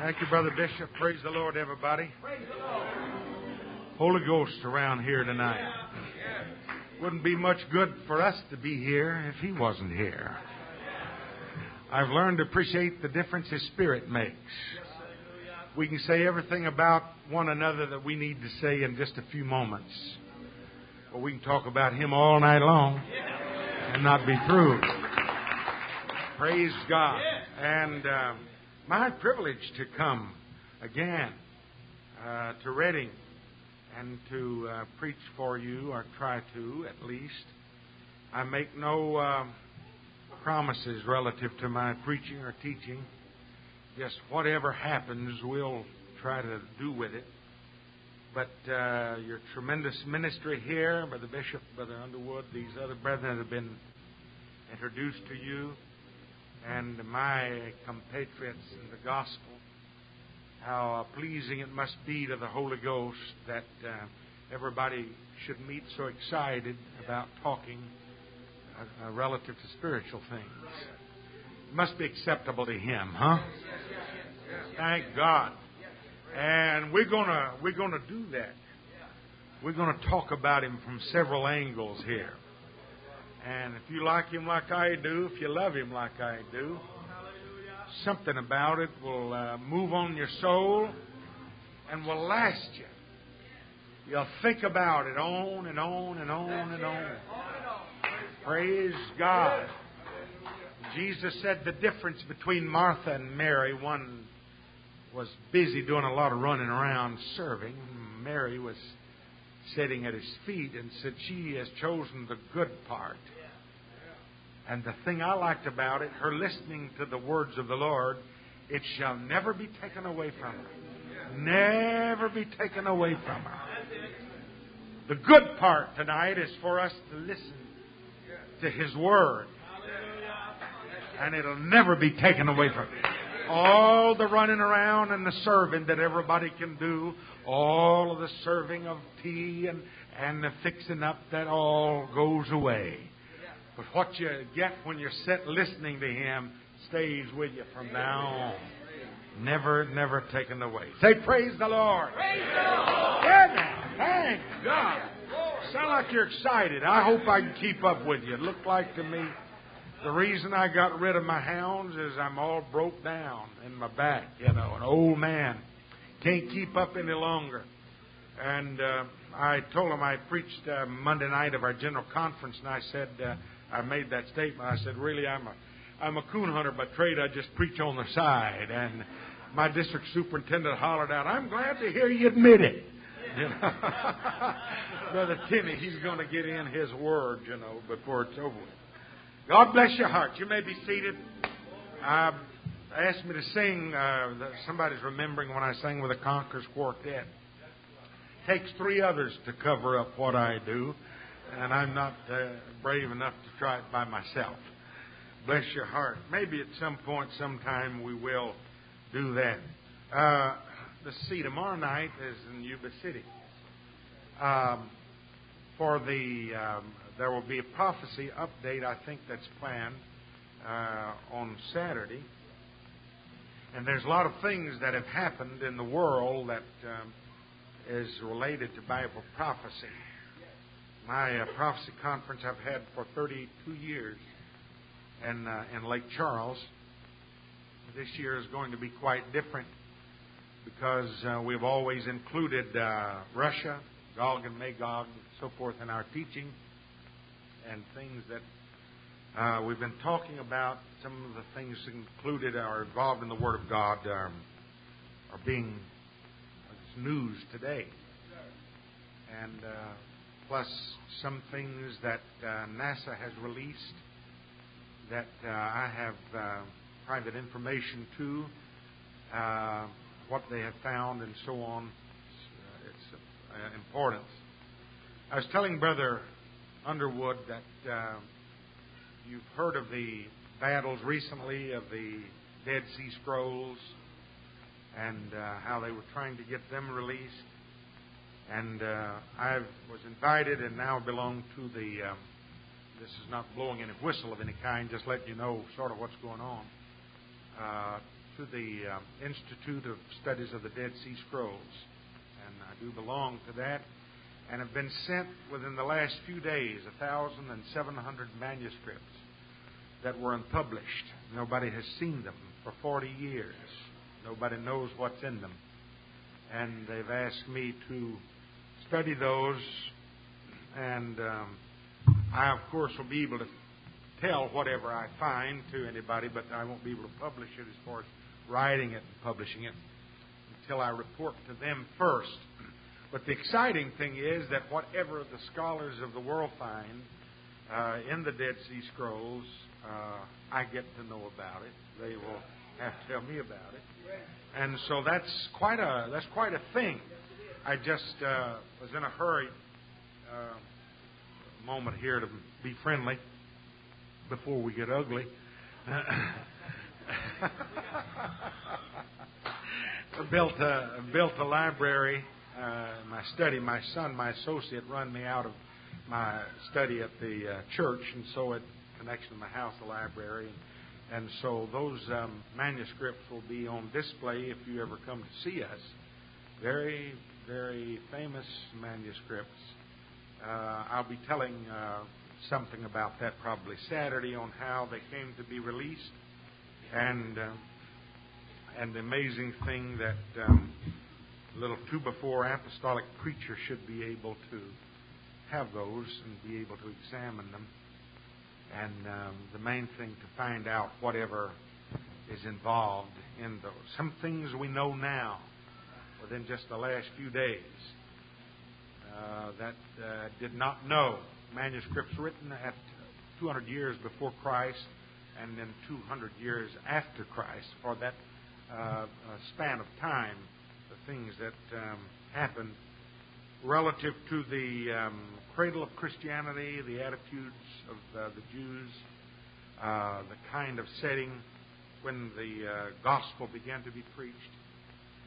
Thank you, Brother Bishop. Praise the Lord, everybody. Praise the Lord. Holy Ghost around here tonight. Wouldn't be much good for us to be here if He wasn't here. I've learned to appreciate the difference His Spirit makes. We can say everything about one another that we need to say in just a few moments. But we can talk about Him all night long and not be through. Praise God. And uh, my privilege to come again uh, to Reading and to uh, preach for you, or try to at least. I make no uh, promises relative to my preaching or teaching. Just whatever happens, we'll try to do with it. But uh, your tremendous ministry here, Brother Bishop, Brother Underwood, these other brethren have been introduced to you, and my compatriots in the gospel, how pleasing it must be to the Holy Ghost that uh, everybody should meet so excited about talking uh, uh, relative to spiritual things. It must be acceptable to Him, huh? Thank God. And we're gonna we're gonna do that. We're gonna talk about Him from several angles here. And if you like Him like I do, if you love Him like I do, something about it will uh, move on your soul and will last you. You'll think about it on and on and on and on. Praise God. Jesus said the difference between Martha and Mary, one was busy doing a lot of running around serving. Mary was sitting at his feet and said, She has chosen the good part. And the thing I liked about it, her listening to the words of the Lord, it shall never be taken away from her. Never be taken away from her. The good part tonight is for us to listen to His Word. And it'll never be taken away from us. All the running around and the serving that everybody can do, all of the serving of tea and, and the fixing up, that all goes away. But what you get when you're set listening to Him stays with you from now on. Never, never taken away. Say, Praise the Lord. Praise the Lord. Yeah. Thank God. Sound like you're excited. I hope I can keep up with you. It looked like to me the reason I got rid of my hounds is I'm all broke down in my back, you know, an old man. Can't keep up any longer. And uh, I told him I preached uh, Monday night of our general conference, and I said, uh, I made that statement. I said, really, I'm a, I'm a coon hunter by trade. I just preach on the side. And my district superintendent hollered out, I'm glad to hear you admit it. You know? Brother Timmy, he's going to get in his word, you know, before it's over with. God bless your heart. You may be seated. Uh, asked me to sing. Uh, somebody's remembering when I sang with the Conquerors Quartet. Takes three others to cover up what I do, and I'm not uh, brave enough to try it by myself. Bless your heart. Maybe at some point, sometime, we will do that. Uh, the see, tomorrow night is in Yuba City. Um, for the um, there will be a prophecy update. I think that's planned uh, on Saturday. And there's a lot of things that have happened in the world that um, is related to Bible prophecy. My uh, prophecy conference I've had for 32 years in, uh, in Lake Charles. This year is going to be quite different because uh, we've always included uh, Russia, Gog and Magog, so forth in our teaching, and things that uh, we've been talking about. Some of the things included are involved in the Word of God um, are being news today, and uh, plus some things that uh, NASA has released that uh, I have uh, private information to what they have found and so on. It's uh, importance. I was telling Brother Underwood that uh, you've heard of the battles recently of the Dead Sea Scrolls and uh, how they were trying to get them released. And uh, I was invited and now belong to the. Um, this is not blowing any whistle of any kind, just let you know sort of what's going on. Uh, to the uh, Institute of Studies of the Dead Sea Scrolls, and I do belong to that, and have been sent within the last few days 1,700 manuscripts that were unpublished. Nobody has seen them for 40 years. Nobody knows what's in them. And they've asked me to study those, and um, I, of course, will be able to tell whatever I find to anybody, but I won't be able to publish it as far as writing it and publishing it until I report to them first. But the exciting thing is that whatever the scholars of the world find uh, in the Dead Sea Scrolls, uh, I get to know about it. They will have to tell me about it, and so that's quite a that's quite a thing. I just uh, was in a hurry, uh, moment here to be friendly before we get ugly. built a built a library, uh, my study. My son, my associate, run me out of my study at the uh, church, and so it connection to my house, the library, and, so those um, manuscripts will be on display if you ever come to see us. Very, very famous manuscripts. Uh, I'll be telling uh, something about that probably Saturday on how they came to be released, and uh, and the amazing thing that um, little two before apostolic preacher should be able to have those and be able to examine them. And um, the main thing to find out whatever is involved in those. Some things we know now within just the last few days uh, that uh, did not know. Manuscripts written at 200 years before Christ and then 200 years after Christ. For that uh, span of time, things that um, happened relative to the um, cradle of Christianity, the attitudes of uh, the Jews, uh, the kind of setting when the uh, gospel began to be preached.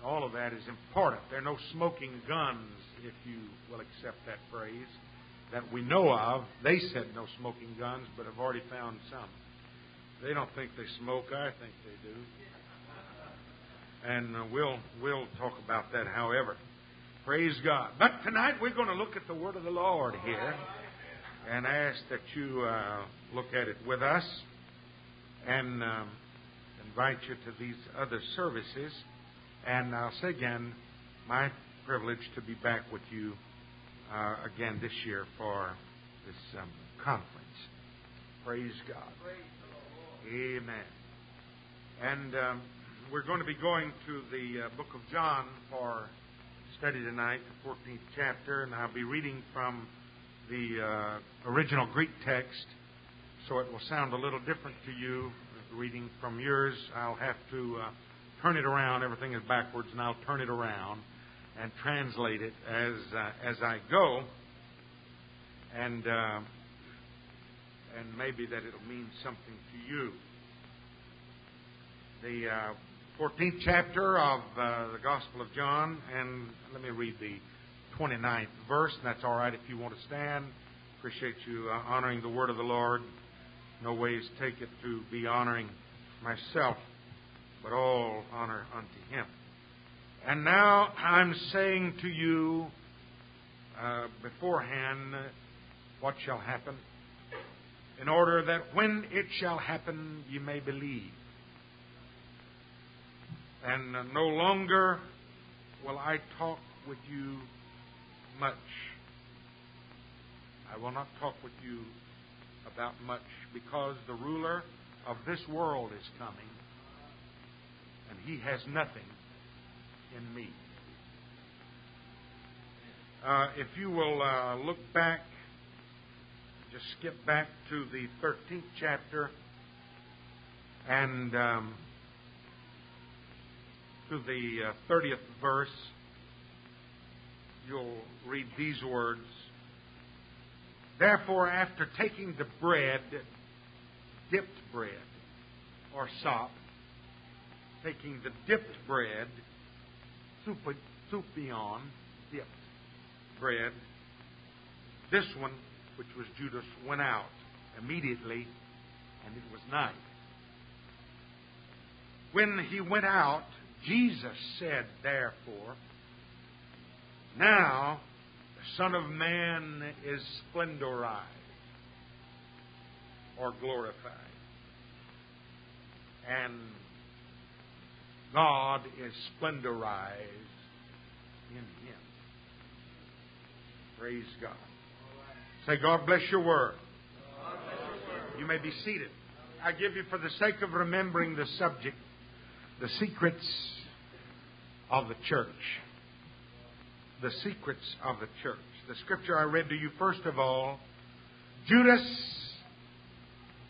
All of that is important. There are no smoking guns, if you will accept that phrase, that we know of. They said no smoking guns, but have already found some. They don't think they smoke. I think they do. And uh, we'll we'll talk about that, however. Praise God. But tonight we're going to look at the Word of the Lord here and ask that you uh, look at it with us and um, invite you to these other services. And I'll say again, my privilege to be back with you uh, again this year for this um, conference. Praise God. Amen. And um, we're going to be going to the uh, book of John for study tonight, the 14th chapter, and I'll be reading from the uh, original Greek text, so it will sound a little different to you. Reading from yours, I'll have to uh, turn it around. Everything is backwards, and I'll turn it around and translate it as uh, as I go, and uh, and maybe that it'll mean something to you. The uh, 14th chapter of uh, the Gospel of John, and let me read the 29th verse, and that's all right if you want to stand. Appreciate you uh, honoring the word of the Lord. No ways take it to be honoring myself, but all honor unto Him. And now I'm saying to you uh, beforehand what shall happen, in order that when it shall happen, you may believe. And no longer will I talk with you much. I will not talk with you about much because the ruler of this world is coming and he has nothing in me. Uh, if you will uh, look back, just skip back to the 13th chapter and um, to the uh, 30th verse, you'll read these words. Therefore, after taking the bread, dipped bread, or sop, taking the dipped bread, soupion, dipped bread, this one, which was Judas, went out immediately, and it was night. when he went out, Jesus said, therefore, now the Son of Man is splendorized or glorified. And God is splendorized in him. Praise God. Say, God bless your word. You may be seated. I give you, for the sake of remembering the subject, the secrets of the church. The secrets of the church. The scripture I read to you, first of all, Judas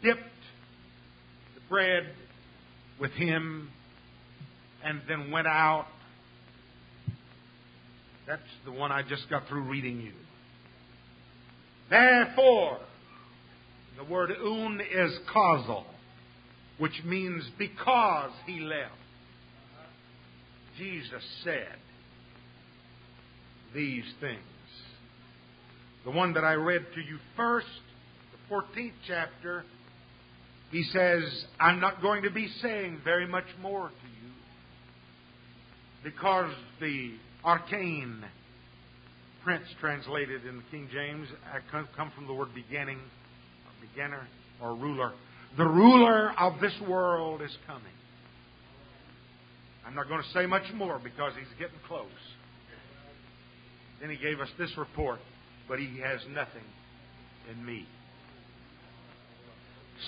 dipped the bread with him and then went out. That's the one I just got through reading you. Therefore, the word un is causal, which means because he left. Jesus said these things. The one that I read to you first, the 14th chapter, he says, I'm not going to be saying very much more to you because the archon prince translated in the King James come from the word beginning, or beginner, or ruler. The ruler of this world is coming. I'm not going to say much more because he's getting close. Then he gave us this report, but he has nothing in me.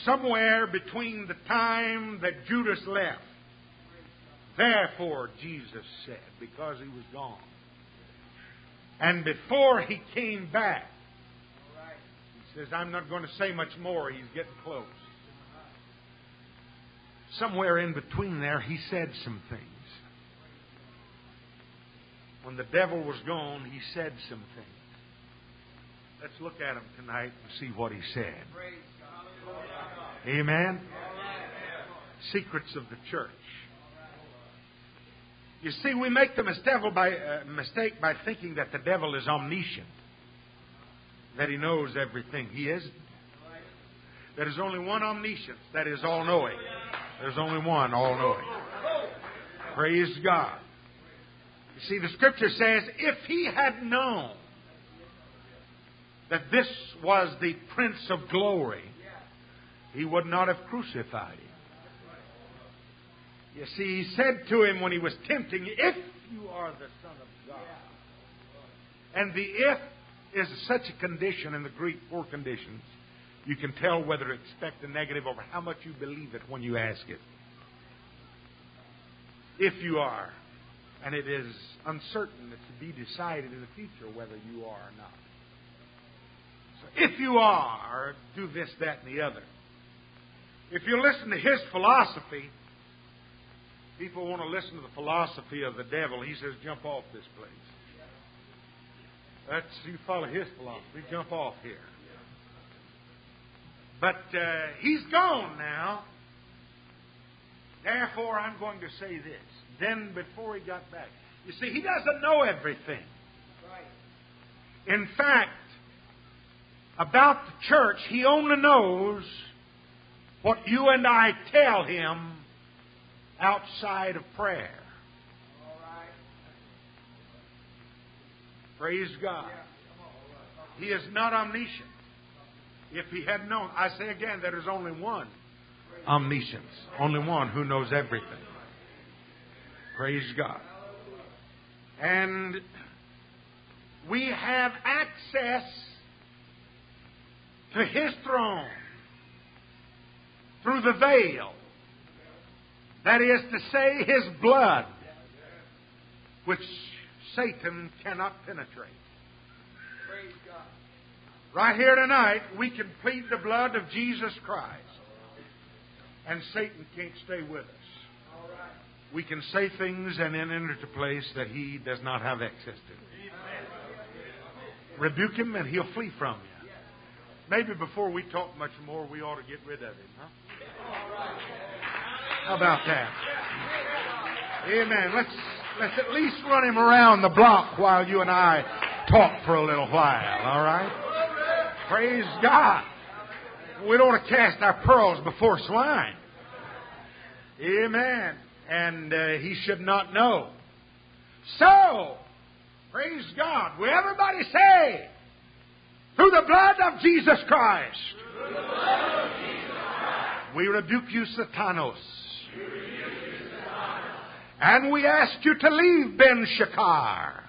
Somewhere between the time that Judas left, therefore, Jesus said, because he was gone, and before he came back, he says, I'm not going to say much more. He's getting close. Somewhere in between there, he said some things. When the devil was gone, he said some things. Let's look at him tonight and see what he said. Amen. Secrets of the church. You see, we make the by, uh, mistake by thinking that the devil is omniscient, that he knows everything. He isn't. There is only one omniscience, that is all knowing. There's only one all knowing. Praise God. You see, the scripture says, if he had known that this was the Prince of Glory, he would not have crucified him. You see, he said to him when he was tempting, If you are the Son of God. And the if is such a condition in the Greek, four conditions. You can tell whether to expect the negative or how much you believe it when you ask it. If you are, and it is uncertain to be decided in the future whether you are or not. So if you are, do this, that, and the other. If you listen to his philosophy, People want to listen to the philosophy of the devil. He says, jump off this place. That's you follow his philosophy. Jump off here. But uh, he's gone now. Therefore, I'm going to say this. Then, before he got back, you see, he doesn't know everything. Right. In fact, about the church, he only knows what you and I tell him outside of prayer. All right. Praise God. He is not omniscient. If he had known, I say again, there is only one omniscience, only one who knows everything. Praise God. And we have access to his throne through the veil that is to say, his blood, which Satan cannot penetrate. Right here tonight, we can plead the blood of Jesus Christ. And Satan can't stay with us. We can say things and then enter to place that he does not have access to. Rebuke him and he'll flee from you. Maybe before we talk much more, we ought to get rid of him, huh? How about that? Amen. Let's let's at least run him around the block while you and I talk for a little while. All right. Praise God. We don't want to cast our pearls before swine. Amen. and uh, he should not know. So, praise God. Will everybody say, through the blood of Jesus Christ, of Jesus Christ we rebuke you, Satanos. And we ask you to leave Ben Shakar.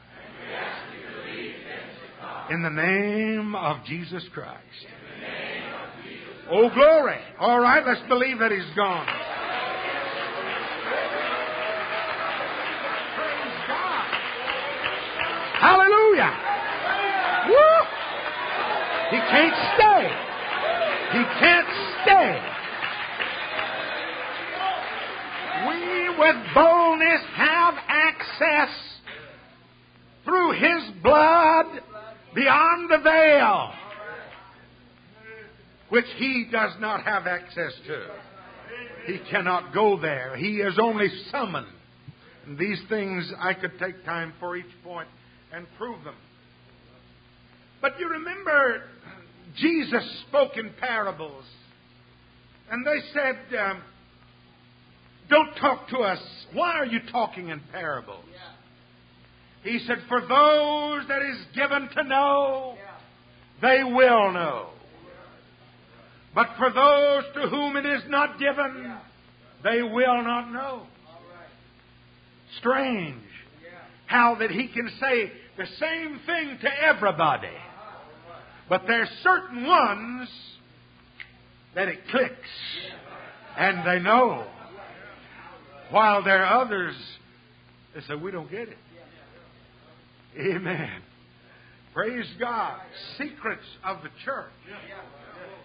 In the name of Jesus Christ. Oh, glory. All right, let's believe that he's gone. Praise God. Hallelujah. Woo! He can't stay. He can't stay. We, with boldness, have access through His blood beyond the veil, which He does not have access to. He cannot go there. He is only summoned. And these things I could take time for each point and prove them. But you remember Jesus spoke in parables. And they said, um, Don't talk to us. Why are you talking in parables? He said, For those that is given to know, they will know. But for those to whom it is not given, they will not know. Strange how that he can say the same thing to everybody. But there's certain ones that it clicks and they know. While there are others that say, we don't get it. Amen. Praise God. Secrets of the church.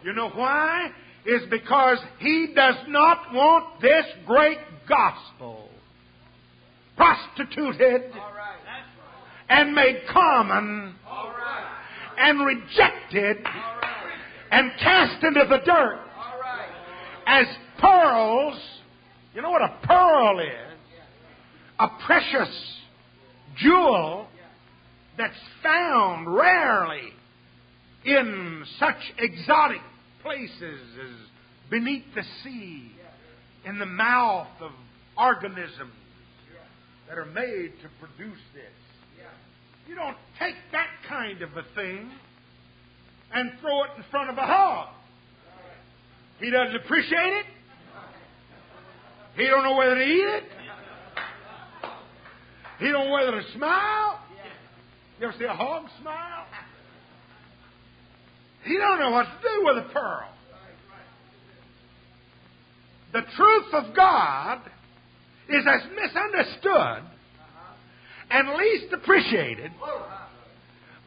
You know why? Is because he does not want this great gospel prostituted and made common and rejected and cast into the dirt as pearls. You know what a pearl is? A precious jewel that's found rarely in such exotic places as beneath the sea, in the mouth of organisms that are made to produce this. You don't take that kind of a thing and throw it in front of a hog. He doesn't appreciate it. He don't know whether to eat it. He don't know whether to smile. You ever see a hog smile? He don't know what to do with a pearl. The truth of God is as misunderstood and least appreciated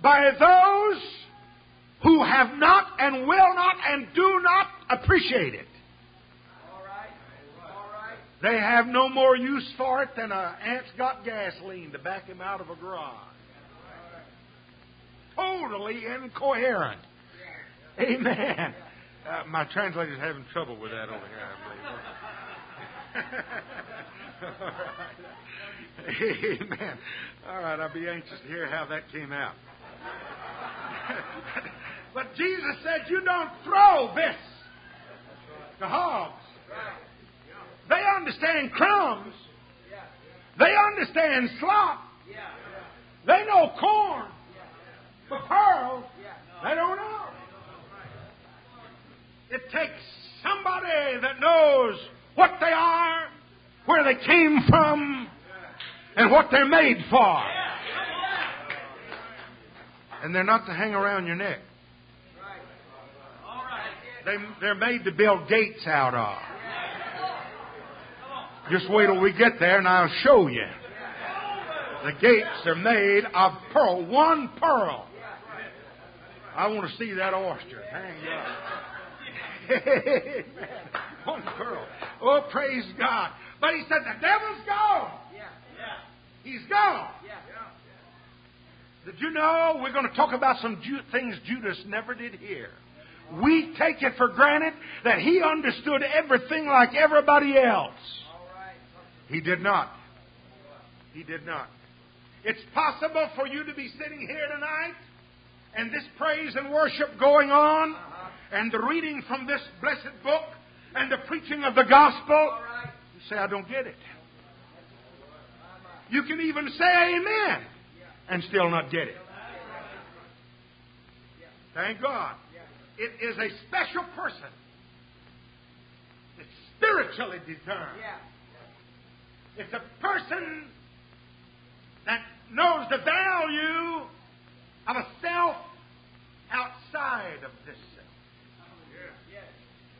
by those who have not and will not and do not appreciate it. They have no more use for it than an ant's got gasoline to back him out of a garage. Totally incoherent. Amen. Uh, my translator's having trouble with that over here, I believe. Amen. All right, I'll be anxious to hear how that came out. but Jesus said, You don't throw this to hogs. They understand crumbs. They understand slop. They know corn. But pearls, they don't know. It takes somebody that knows what they are, where they came from, and what they're made for. And they're not to hang around your neck. They, they're made to build gates out of. Just wait till we get there and I'll show you. The gates are made of pearl, one pearl. I want to see that oyster. Hang Amen. One pearl. Oh, praise God. But he said, the devil's gone. He's gone. Did you know we're going to talk about some Ju- things Judas never did hear? We take it for granted that he understood everything like everybody else. He did not. He did not. It's possible for you to be sitting here tonight and this praise and worship going on and the reading from this blessed book and the preaching of the gospel. You say, I don't get it. You can even say amen and still not get it. Thank God. It is a special person. It's spiritually determined. It's a person that knows the value of a self outside of this self.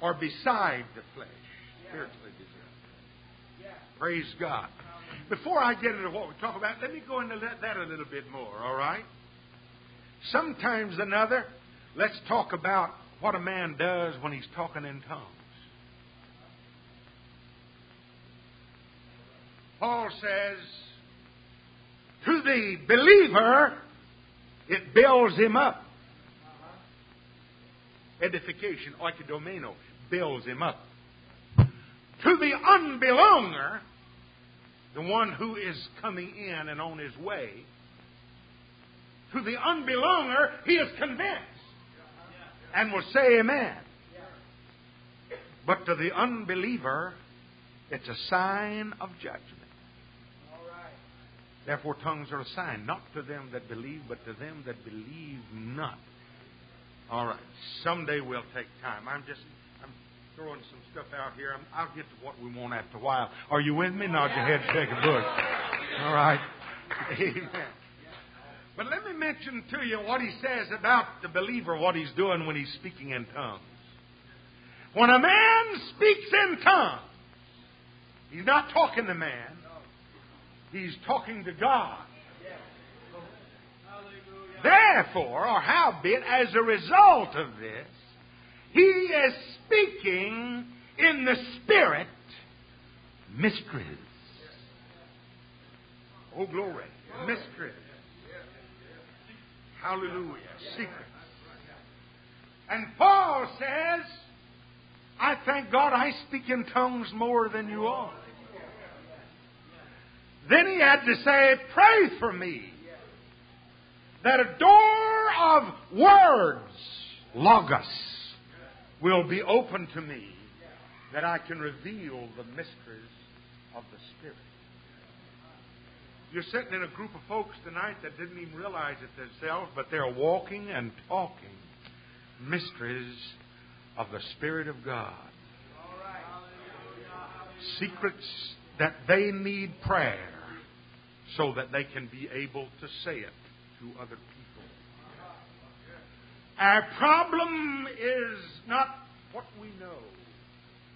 Or beside the flesh. Spiritually deserved. Praise God. Before I get into what we talk about, let me go into that a little bit more, all right? Sometimes another, let's talk about what a man does when he's talking in tongues. Paul says, to the believer, it builds him up. Edification, oikodomeno, builds him up. To the unbelonger, the one who is coming in and on his way, to the unbelonger, he is convinced and will say amen. But to the unbeliever, it's a sign of judgment. Therefore, tongues are a sign, not to them that believe, but to them that believe not. All right. Someday we'll take time. I'm just I'm throwing some stuff out here. i will get to what we want after a while. Are you with me? Nod your head, shake a bush. All right. Amen. But let me mention to you what he says about the believer, what he's doing when he's speaking in tongues. When a man speaks in tongues, he's not talking to man, he's talking to God. Therefore, or howbeit, as a result of this, he is speaking in the Spirit mysteries. Oh, glory. Mysteries. Hallelujah. Secrets. And Paul says, I thank God I speak in tongues more than you all. Then he had to say, Pray for me that a door of words, logos, will be open to me that I can reveal the mysteries of the Spirit. You're sitting in a group of folks tonight that didn't even realize it themselves, but they're walking and talking mysteries of the Spirit of God. Secrets that they need prayer so that they can be able to say it to other people. Our problem is not what we know,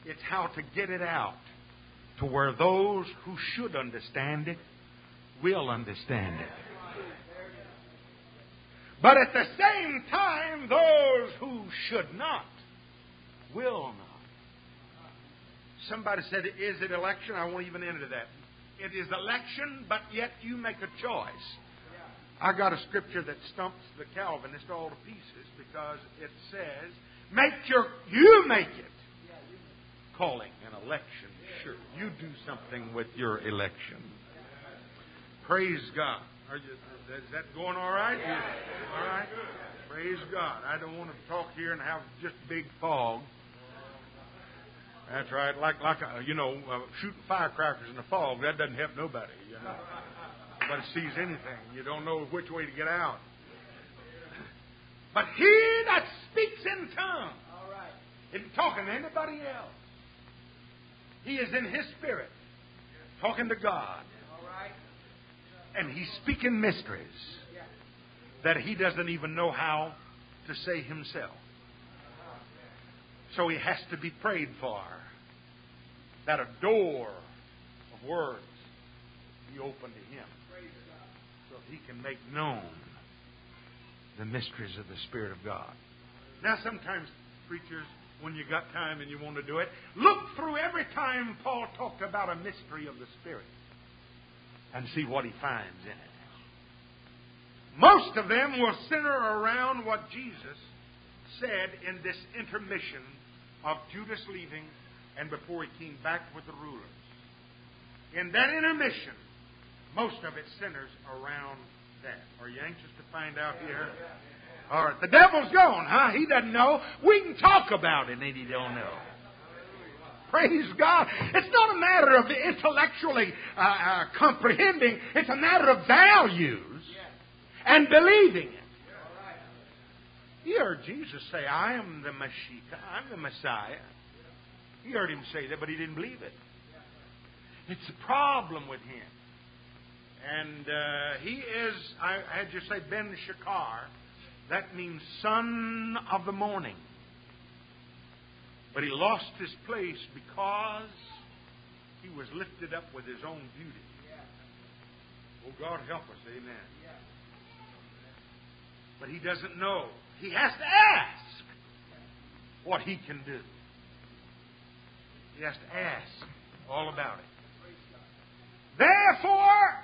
it's how to get it out to where those who should understand it will understand it. But at the same time, those who should not will not. Somebody said, Is it election? I won't even enter that. It is election, but yet you make a choice. I got a scripture that stumps the Calvinist all to pieces because it says, Make your you make it. Calling an election, sure. You do something with your election. Praise God. You, is that going all right? All right. Praise God. I don't want to talk here and have just big fog. That's right. Like like a, you know, uh, shooting firecrackers in the fog. That doesn't help nobody. You know, nobody sees anything. You don't know which way to get out. But he that speaks in tongues isn't talking to anybody else. He is in his spirit, talking to God and he's speaking mysteries that he doesn't even know how to say himself. So he has to be prayed for that a door of words be open to him so he can make known the mysteries of the Spirit of God. Now, sometimes, preachers, when you got time and you want to do it, look through every time Paul talked about a mystery of the Spirit and see what he finds in it. Most of them will center around what Jesus said in this intermission of Judas leaving and before he came back with the rulers. In that intermission, most of it centers around that. Are you anxious to find out here? All right. The devil's gone, huh? He doesn't know. We can talk about it and he don't know. Praise God. It's not a matter of intellectually uh, uh, comprehending, it's a matter of values and believing it. You heard Jesus say, I am the Mashiach, I'm the Messiah. You heard him say that, but he didn't believe it. It's a problem with him. And uh, he is, I had you say, Ben Shakar. That means son of the morning. But he lost his place because he was lifted up with his own beauty. Oh, God help us. Amen. But he doesn't know. He has to ask what he can do. He has to ask all about it. Therefore,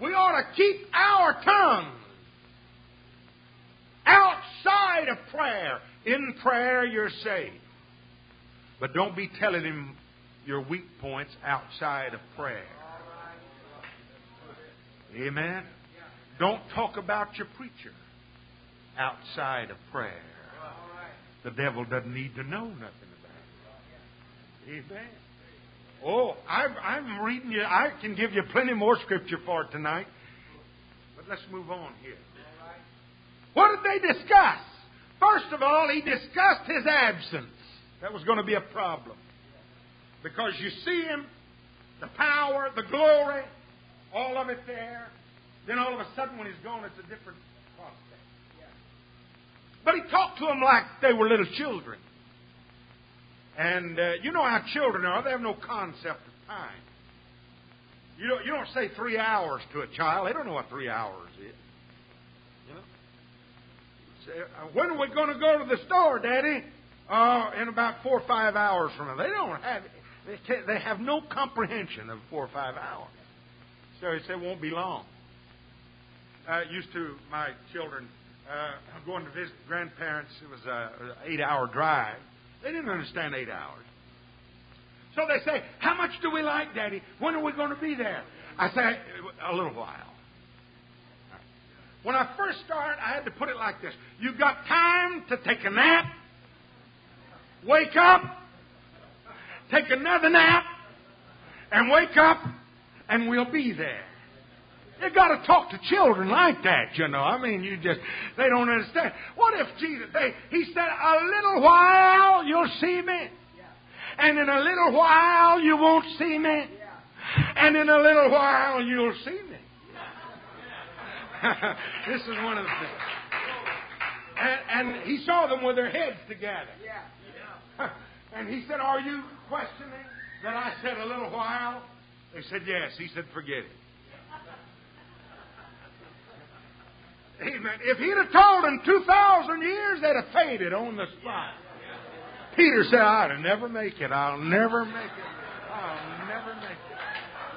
we ought to keep our tongues outside of prayer. In prayer, you're saved. But don't be telling him your weak points outside of prayer. Amen. Don't talk about your preacher outside of prayer. The devil doesn't need to know nothing about it. Amen. Oh, I'm, I'm reading you. I can give you plenty more scripture for tonight. But let's move on here. What did they discuss? First of all, he discussed his absence. That was going to be a problem. Because you see him, the power, the glory, all of it there. Then all of a sudden, when he's gone, it's a different. But he talked to them like they were little children. And uh, you know how children are. They have no concept of time. You don't, you don't say three hours to a child. They don't know what three hours is. You know? Say, uh, when are we going to go to the store, Daddy? Uh, in about four or five hours from now. They don't have they, they have no comprehension of four or five hours. So he said, it won't be long. Uh, used to my children uh, going to visit grandparents. It was an eight-hour drive. They didn't understand eight hours. So they say, How much do we like, Daddy? When are we going to be there? I say, A little while. When I first started, I had to put it like this You've got time to take a nap, wake up, take another nap, and wake up, and we'll be there. You got to talk to children like that, you know. I mean, you just they don't understand. What if Jesus? They, he said, "A little while you'll see me, and in a little while you won't see me, and in a little while you'll see me." this is one of the things. And, and he saw them with their heads together. and he said, "Are you questioning that I said a little while?" They said, "Yes." He said, "Forget it." Amen. If he'd have told them 2,000 years, they'd have faded on the spot. Peter said, I'll never make it. I'll never make it. I'll never make it.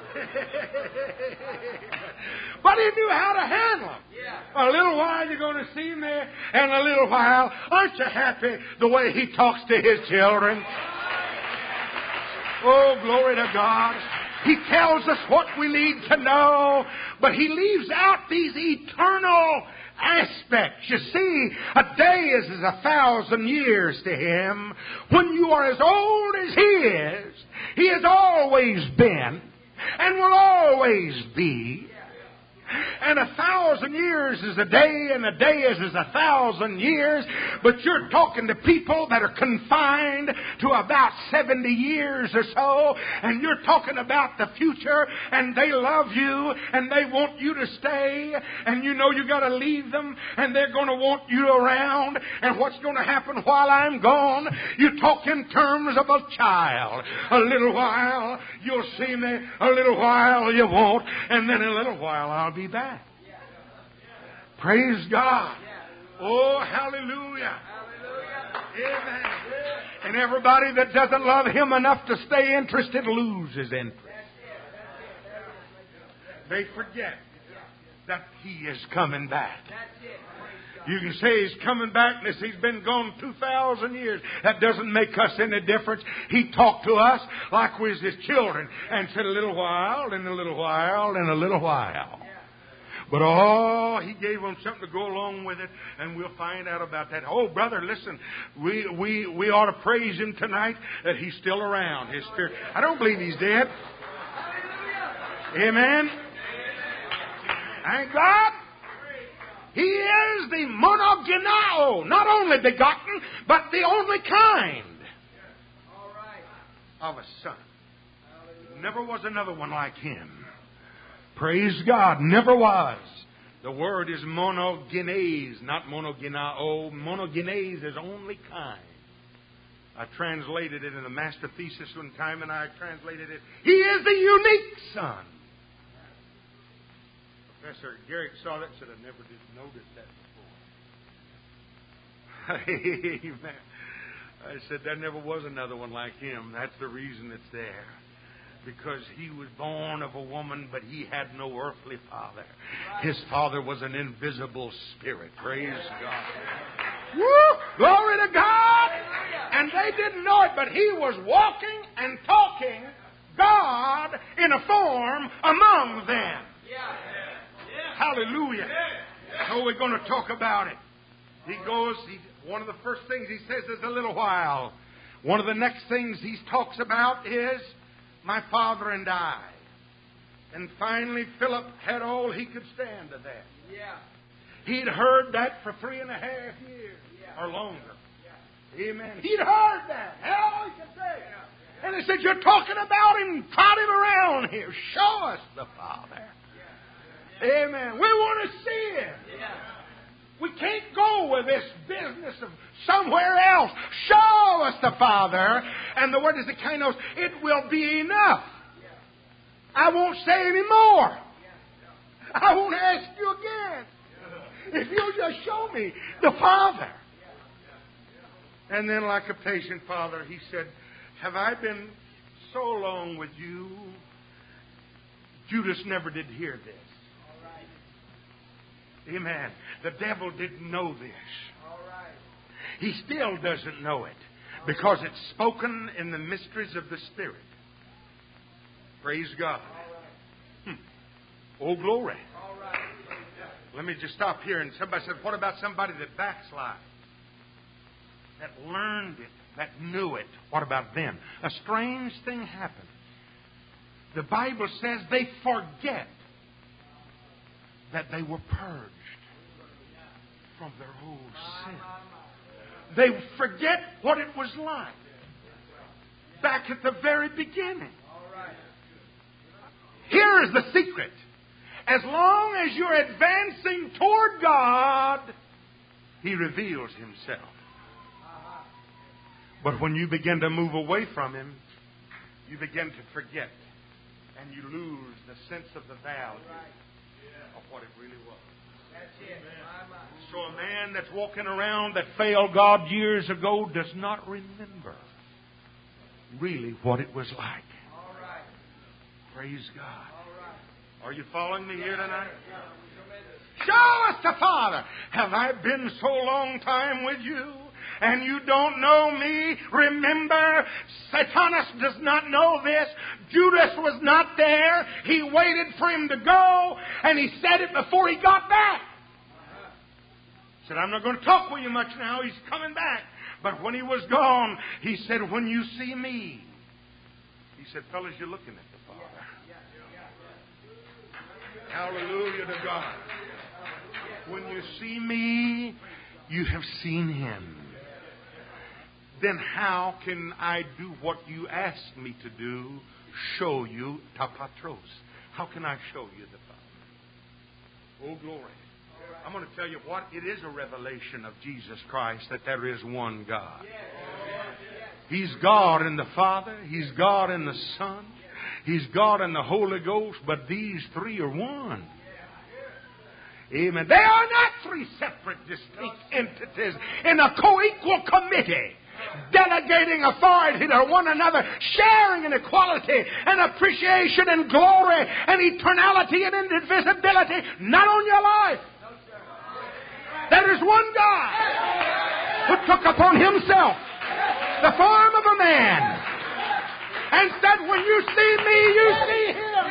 but he knew how to handle them. A little while you're going to see me, and a little while, aren't you happy the way he talks to his children? Oh, glory to God. He tells us what we need to know, but he leaves out these eternal aspects. You see, a day is as a thousand years to him. When you are as old as he is, he has always been and will always be. And a thousand years is a day, and a day is as a thousand years. But you're talking to people that are confined to about 70 years or so, and you're talking about the future, and they love you, and they want you to stay, and you know you've gotta leave them, and they're gonna want you around, and what's gonna happen while I'm gone? You talk in terms of a child. A little while you'll see me, a little while you won't, and then a little while I'll be back. Praise God. Oh, hallelujah. Amen. And everybody that doesn't love Him enough to stay interested loses interest. They forget that He is coming back. You can say he's coming back and he's been gone 2,000 years. That doesn't make us any difference. He talked to us like we was his children and said a little while, and a little while, and a little while. But oh, he gave them something to go along with it, and we'll find out about that. Oh, brother, listen, we we we ought to praise him tonight that he's still around. His spirit. I don't believe he's dead. Amen. Thank God. He is the monogenao, not only begotten, but the only kind of a son. Never was another one like him. Praise God. Never was. The word is monogenes, not monogenao. Monogenes is only kind. I translated it in a master thesis one time, and I translated it, He is the unique Son. Professor Garrick saw that and said, I never did notice that before. Amen. I said, there never was another one like him. That's the reason it's there because he was born of a woman, but he had no earthly father. His father was an invisible spirit. Praise God. Woo! Glory to God! And they didn't know it, but he was walking and talking God in a form among them. Hallelujah. So we're going to talk about it. He goes, he, one of the first things he says is a little while. One of the next things he talks about is my father and I. And finally, Philip had all he could stand of that. Yeah. He'd heard that for three and a half years yeah. or longer. Yeah. Amen. He'd heard that. Hell, he could say. Yeah. And he said, You're talking about him trot him around here. Show us the Father. Amen. We want to see him. We can't go with this business of somewhere else. Show us the Father. And the word is the kainos. It will be enough. I won't say any more. I won't ask you again. If you'll just show me the Father. And then, like a patient father, he said, Have I been so long with you? Judas never did hear this. Amen. The devil didn't know this. He still doesn't know it because it's spoken in the mysteries of the Spirit. Praise God. Hmm. Oh, glory. Let me just stop here. And somebody said, What about somebody that backslide? That learned it, that knew it. What about them? A strange thing happened. The Bible says they forget that they were purged from their old sin. They forget what it was like back at the very beginning. Here is the secret. As long as you're advancing toward God, He reveals Himself. But when you begin to move away from Him, you begin to forget and you lose the sense of the value of what it really was. So a man that's walking around that failed God years ago does not remember really what it was like. Praise God. Are you following me here tonight? Show us the Father. Have I been so long time with you? And you don't know me, remember, Satanas does not know this. Judas was not there. He waited for him to go, and he said it before he got back. He said, I'm not going to talk with you much now. He's coming back. But when he was gone, he said, When you see me, he said, Fellas, you're looking at the Father. Hallelujah to God. When you see me, you have seen him then how can I do what you asked me to do? Show you tapatros. How can I show you the Father? Oh, glory. I'm going to tell you what, it is a revelation of Jesus Christ that there is one God. He's God in the Father, He's God in the Son, He's God in the Holy Ghost, but these three are one. Amen. They are not three separate, distinct entities in a co equal committee delegating authority to one another, sharing in equality and appreciation and glory and eternality and indivisibility, not on your life. There is one God who took upon himself the form of a man and said, When you see me, you see him.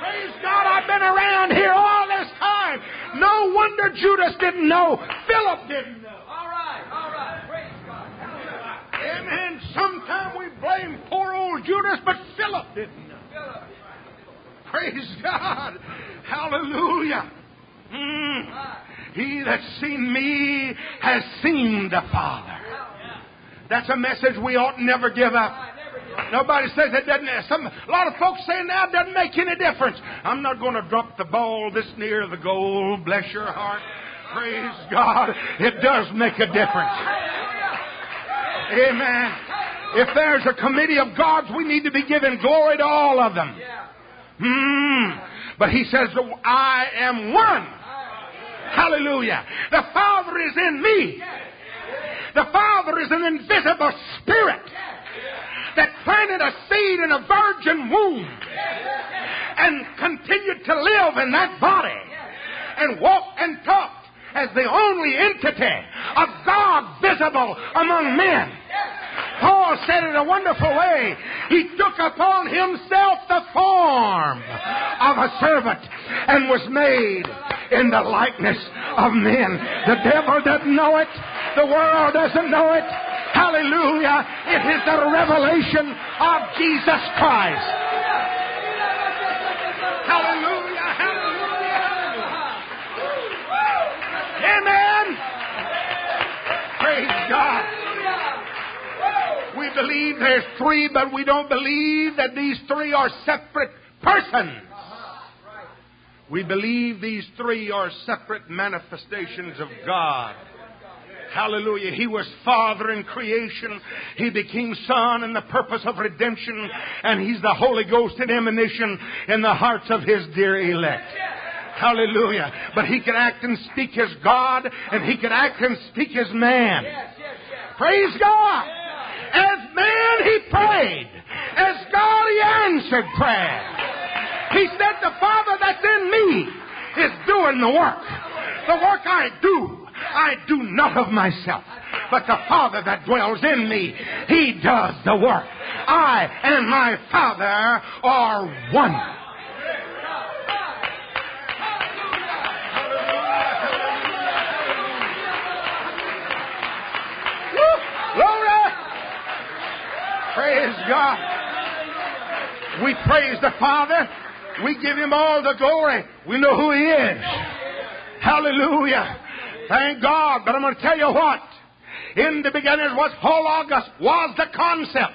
Praise God, I've been around here all this time. No wonder Judas didn't know. Philip didn't know. All right, all right. Praise God. Amen. Sometimes we blame poor old Judas, but Philip didn't. Praise God. Hallelujah. Mm. He that's seen me has seen the Father. That's a message we ought never give up. Nobody says it doesn't. Some, a lot of folks say now it doesn't make any difference. I'm not going to drop the ball this near the goal. Bless your heart. Praise God. It does make a difference. Amen. If there's a committee of gods, we need to be giving glory to all of them. Hmm. But he says, I am one. Hallelujah. The Father is in me. The Father is an invisible spirit that planted a seed in a virgin womb and continued to live in that body and walk and talk as the only entity of God visible among men. Paul said in a wonderful way, he took upon himself the form of a servant and was made in the likeness of men. The devil doesn't know it. The world doesn't know it. Hallelujah. It is the revelation of Jesus Christ. Hallelujah. Amen. Praise God. We believe there's three, but we don't believe that these three are separate persons. We believe these three are separate manifestations of God. Hallelujah. He was Father in creation. He became Son in the purpose of redemption. And He's the Holy Ghost in emanation in the hearts of His dear elect. Hallelujah. But He can act and speak as God, and He can act and speak as man. Praise God. As man, He prayed. As God, He answered prayer. He said, The Father that's in me is doing the work. The work I do I do not of myself, but the Father that dwells in me, He does the work. I and my Father are one. Praise God. We praise the Father. We give Him all the glory. We know who He is. Hallelujah. Thank God. But I'm going to tell you what. In the beginning was hologos, was the concept.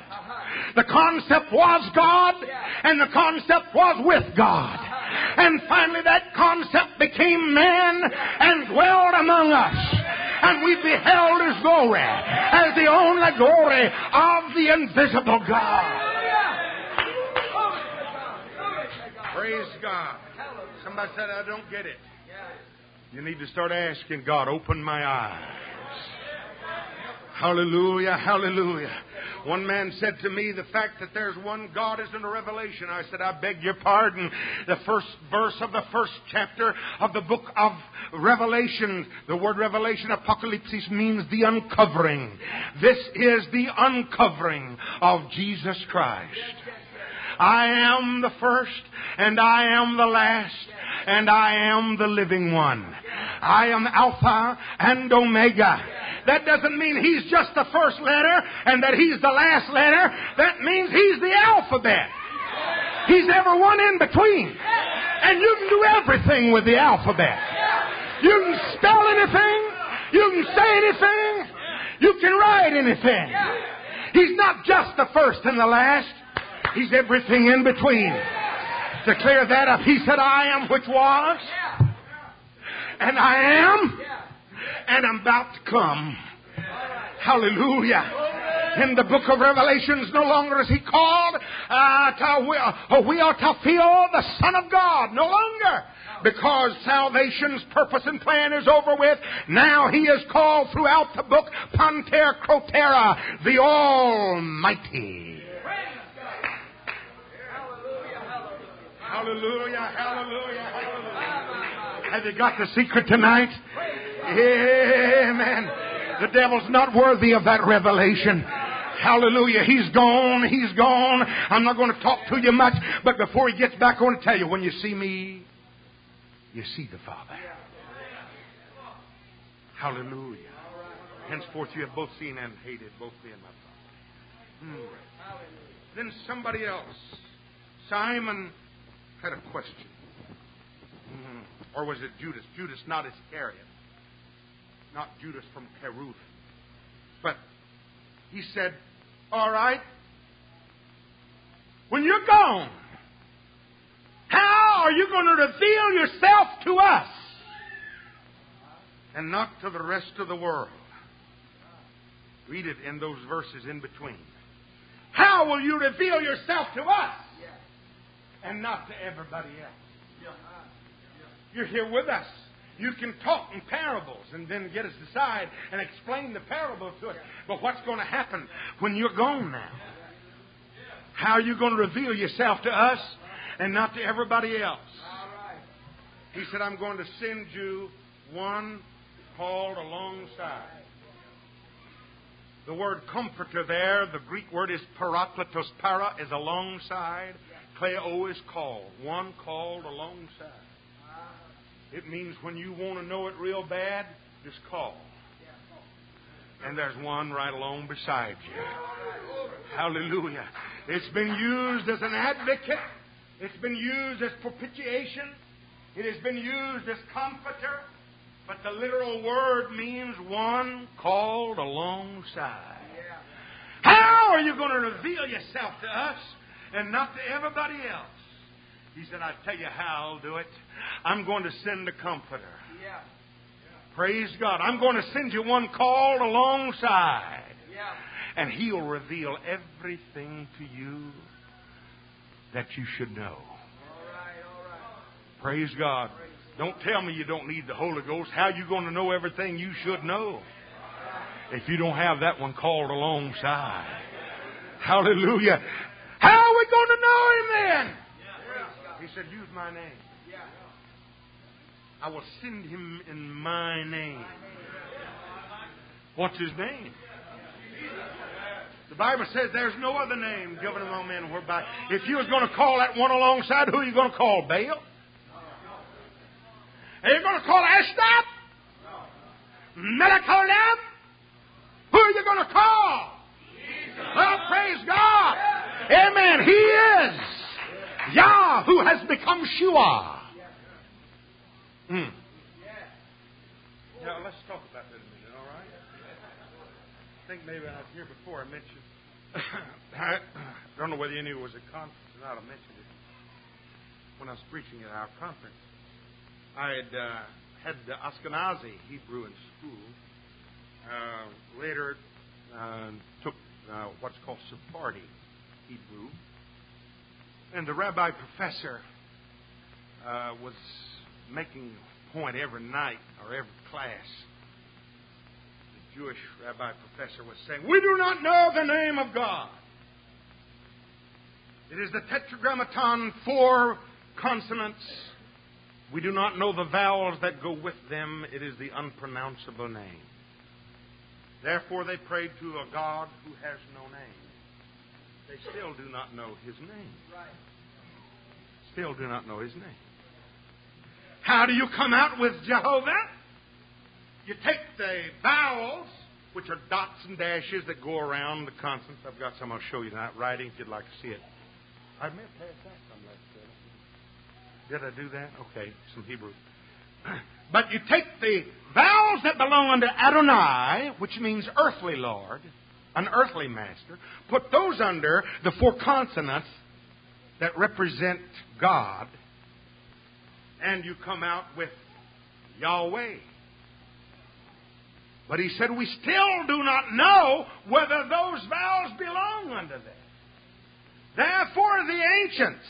The concept was God, and the concept was with God. And finally that concept became man and dwelled among us. And we beheld his glory as the only glory of the invisible God. Praise God. Somebody said, I don't get it. You need to start asking God, open my eyes. Hallelujah, hallelujah. One man said to me, the fact that there's one God isn't a revelation. I said, I beg your pardon. The first verse of the first chapter of the book of Revelation, the word revelation, apocalypse means the uncovering. This is the uncovering of Jesus Christ. I am the first and I am the last and I am the living one. I am Alpha and Omega. That doesn't mean he's just the first letter and that he's the last letter. That means he's the alphabet. He's every one in between. And you can do everything with the alphabet. You can spell anything. You can say anything. You can write anything. He's not just the first and the last. He's everything in between. To clear that up, he said, I am which was, and I am, and I'm about to come. Hallelujah. In the book of Revelations, no longer is he called, uh, to, we, uh, we are to feel the Son of God. No longer. Because salvation's purpose and plan is over with, now he is called throughout the book Pantokratora, the Almighty. Hallelujah, hallelujah, hallelujah. Have you got the secret tonight? Amen. The devil's not worthy of that revelation. Hallelujah. He's gone. He's gone. I'm not going to talk to you much, but before he gets back, I want to tell you when you see me, you see the Father. Hallelujah. Henceforth you have both seen and hated, both me and my father. Hmm. Then somebody else, Simon, had a question. Hmm. Or was it Judas? Judas, not Iscariot. Not Judas from Kerioth. But he said, All right, when you're gone, how are you going to reveal yourself to us and not to the rest of the world? Read it in those verses in between. How will you reveal yourself to us and not to everybody else? You're here with us. You can talk in parables and then get us aside and explain the parable to us. But what's going to happen when you're gone now? How are you going to reveal yourself to us and not to everybody else? He said, I'm going to send you one called alongside. The word comforter there, the Greek word is parakletos. Para is alongside. Kleo is called. One called alongside. It means when you want to know it real bad, just call. And there's one right along beside you. Hallelujah. It's been used as an advocate. It's been used as propitiation. It has been used as comforter. But the literal word means one called alongside. How are you going to reveal yourself to us and not to everybody else? He said, I tell you how I'll do it. I'm going to send a comforter. Yeah. Praise God. I'm going to send you one called alongside. Yeah. And he'll reveal everything to you that you should know. All right, all right. Praise God. Don't tell me you don't need the Holy Ghost. How are you going to know everything you should know if you don't have that one called alongside? Hallelujah. How are we going to know him then? He said, Use my name. I will send him in my name. What's his name? The Bible says there's no other name given among men whereby. If you was going to call that one alongside, who are you going to call? Baal? Are you going to call Ashtaroth? Melchizedek? Who are you going to call? Well, praise God. Amen. He is. Yah, who has become Shua. Hmm. Yeah. Now, let's talk about that a minute, all right? I think maybe I was here before I mentioned. I don't know whether any of you was a conference or not. I mentioned it when I was preaching at our conference. I had uh, had the Ashkenazi Hebrew in school. Uh, later, uh, took uh, what's called Sephardi Hebrew. And the rabbi professor uh, was making a point every night or every class. The Jewish rabbi professor was saying, We do not know the name of God. It is the tetragrammaton, four consonants. We do not know the vowels that go with them. It is the unpronounceable name. Therefore, they prayed to a God who has no name. They still do not know his name. Still do not know his name. How do you come out with Jehovah? You take the vowels, which are dots and dashes that go around the consonants. I've got some I'll show you tonight, writing if you'd like to see it. I may have passed that some last Did I do that? Okay, some Hebrew. But you take the vowels that belong under Adonai, which means earthly Lord, an earthly master, put those under the four consonants that represent God, and you come out with Yahweh. But he said, We still do not know whether those vowels belong unto them. Therefore, the ancients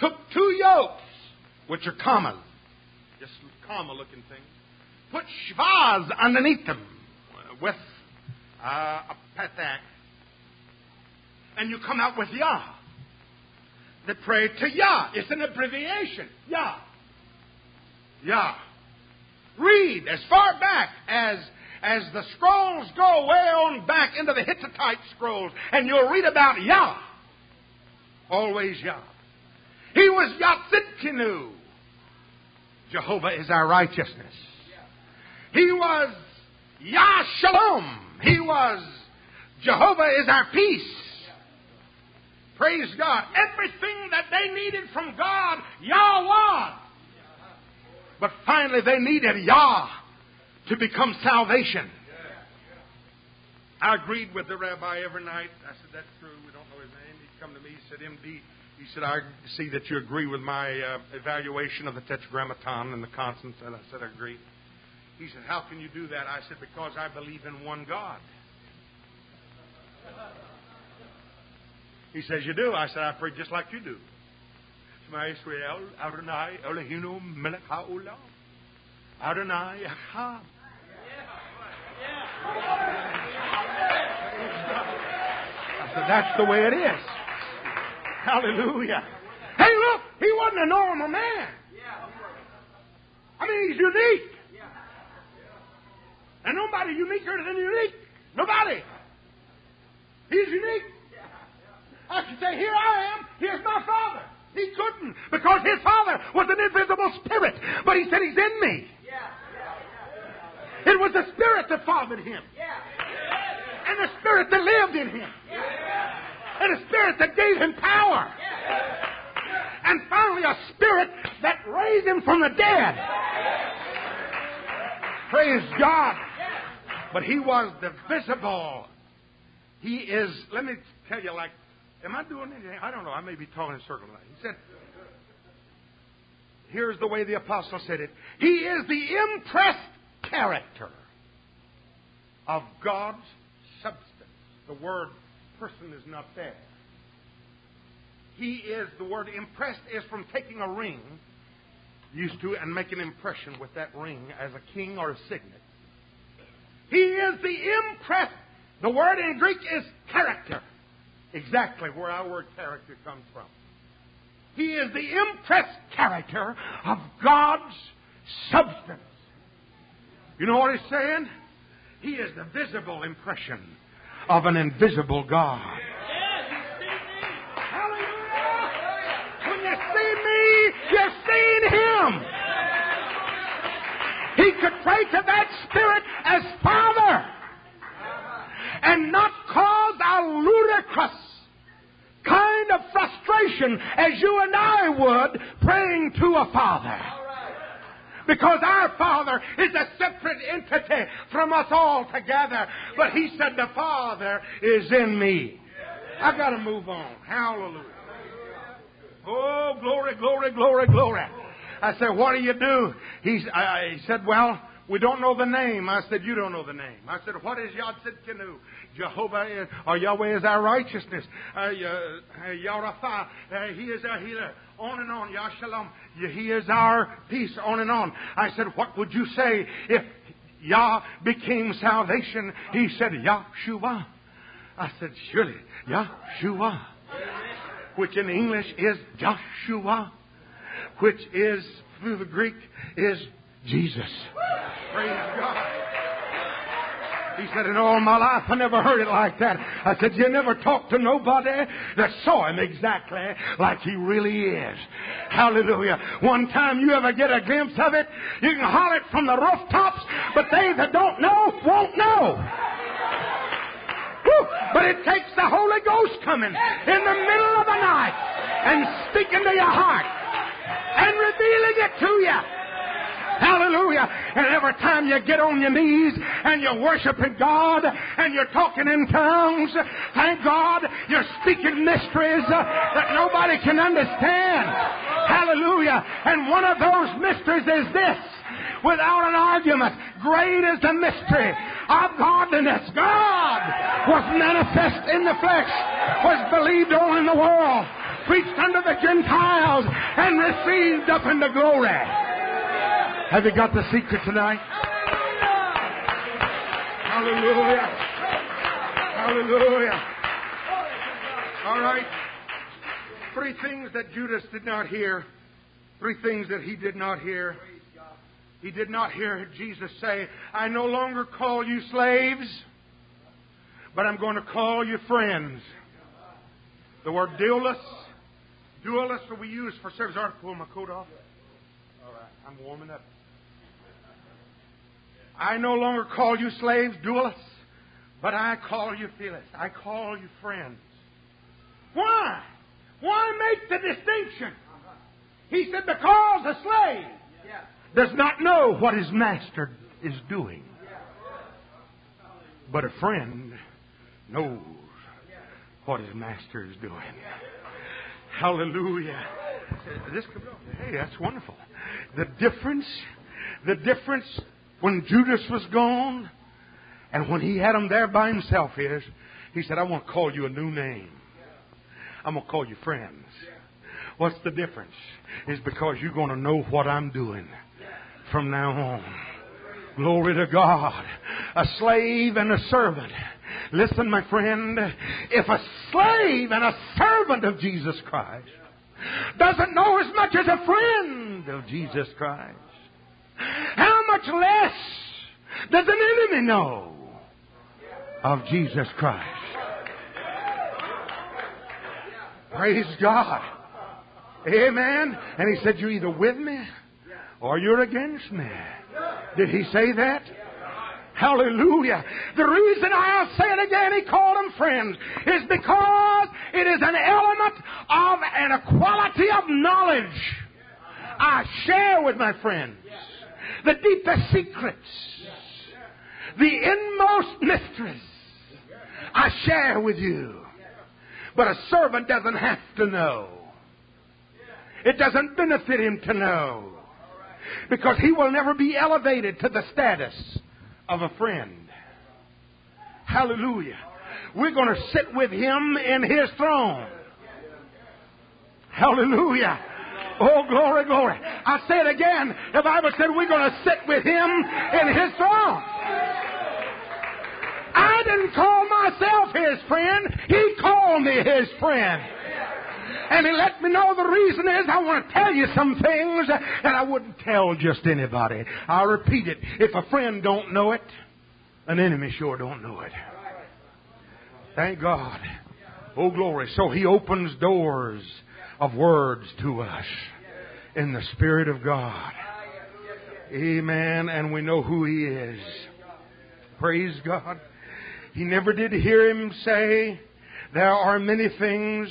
took two yokes, which are common, just comma looking things, put shvaz underneath them with uh, a patak, and you come out with Yah. They pray to Yah. It's an abbreviation. Yah. Yah. Read as far back as as the scrolls go way on back into the Hittite scrolls, and you'll read about Yah. Always Yah. He was Yah Tsidkenu. Jehovah is our righteousness. He was Yah Shalom. He was Jehovah is our peace. Praise God. Everything that they needed from God, Yah was. But finally, they needed Yah to become salvation. I agreed with the rabbi every night. I said, That's true. We don't know his name. He'd come to me. He said, MD, he said, I see that you agree with my uh, evaluation of the tetragrammaton and the consonants. And I said, I agree. He said, How can you do that? I said, Because I believe in one God. He says, You do? I said, I pray just like you do. Israel, Adonai Eloheinu melech haolam. Adonai Echad. I said, That's the way it is. Hallelujah. Hey, look, he wasn't a normal man. I mean, he's unique. And nobody uniquer than unique. Nobody. He's unique. I should say, Here I am. Here's my Father. He couldn't because his Father was an invisible spirit. But he said, He's in me. It was the Spirit that fathered him. And the Spirit that lived in him. And the Spirit that gave him power. And finally, a Spirit that raised him from the dead. Praise God. But he was the visible. He is, let me tell you, like, am I doing anything? I don't know. I may be talking in circles. tonight. He said, here's the way the apostle said it. He is the impressed character of God's substance. The word person is not there. He is, the word impressed is from taking a ring, used to, and make an impression with that ring as a king or a signet. He is the impressed. The word in Greek is character. Exactly where our word character comes from. He is the impressed character of God's substance. You know what he's saying? He is the visible impression of an invisible God. Hallelujah! When you see me, you've seen him. He could pray to that spirit as Father and not cause a ludicrous kind of frustration as you and I would praying to a Father. Because our Father is a separate entity from us all together. But He said, The Father is in me. I've got to move on. Hallelujah. Oh, glory, glory, glory, glory. I said, What do you do? He, I, he said, Well, we don't know the name. I said, You don't know the name. I said, What is Yad Kenu? Jehovah is, or Yahweh is our righteousness. Uh, uh, uh, He is our healer. On and on. Yah Shalom, He is our peace. On and on. I said, What would you say if Yah became salvation? He said, Yahshua. I said, Surely, Yahshua. Which in English is Joshua. Which is, through the Greek, is Jesus. Praise God. He said, in all my life, I never heard it like that. I said, you never talked to nobody that saw him exactly like he really is. Hallelujah. One time you ever get a glimpse of it, you can holler it from the rooftops, but they that don't know won't know. Whew. But it takes the Holy Ghost coming in the middle of the night and speaking to your heart and revealing it to you. Hallelujah. And every time you get on your knees and you're worshiping God and you're talking in tongues, thank God you're speaking mysteries uh, that nobody can understand. Hallelujah. And one of those mysteries is this. Without an argument, great is the mystery of godliness. God was manifest in the flesh, was believed on in the world, preached unto the Gentiles, and received up into glory. Have you got the secret tonight? Hallelujah. Hallelujah. All right. Three things that Judas did not hear. Three things that he did not hear. He did not hear Jesus say, I no longer call you slaves, but I'm going to call you friends. The word doulos, doulos that we use for service. I to pull my coat off. All right, I'm warming up. I no longer call you slaves, duelists, but I call you fearless. I call you friends. Why? Why make the distinction? He said, because a slave does not know what his master is doing. But a friend knows what his master is doing. Hallelujah. This, hey, that's wonderful. The difference, the difference when Judas was gone and when he had him there by himself is, he said, I want to call you a new name. I'm going to call you friends. What's the difference? Is because you're going to know what I'm doing from now on. Glory to God. A slave and a servant. Listen, my friend, if a slave and a servant of Jesus Christ doesn't know as much as a friend of Jesus Christ, much less does an enemy know of Jesus Christ? Praise God. Amen. And he said, You're either with me or you're against me. Did he say that? Hallelujah. The reason I'll say it again, he called them friends, is because it is an element of an equality of knowledge I share with my friends. The deepest secrets, the inmost mysteries, I share with you. But a servant doesn't have to know. It doesn't benefit him to know. Because he will never be elevated to the status of a friend. Hallelujah. We're going to sit with him in his throne. Hallelujah. Oh, glory, glory. I say it again. The Bible said we're going to sit with him in his throne. I didn't call myself his friend. He called me his friend. And he let me know the reason is I want to tell you some things that I wouldn't tell just anybody. I'll repeat it. If a friend don't know it, an enemy sure don't know it. Thank God. Oh glory. So he opens doors of words to us in the Spirit of God. Amen. And we know who he is. Praise God. He never did hear him say, There are many things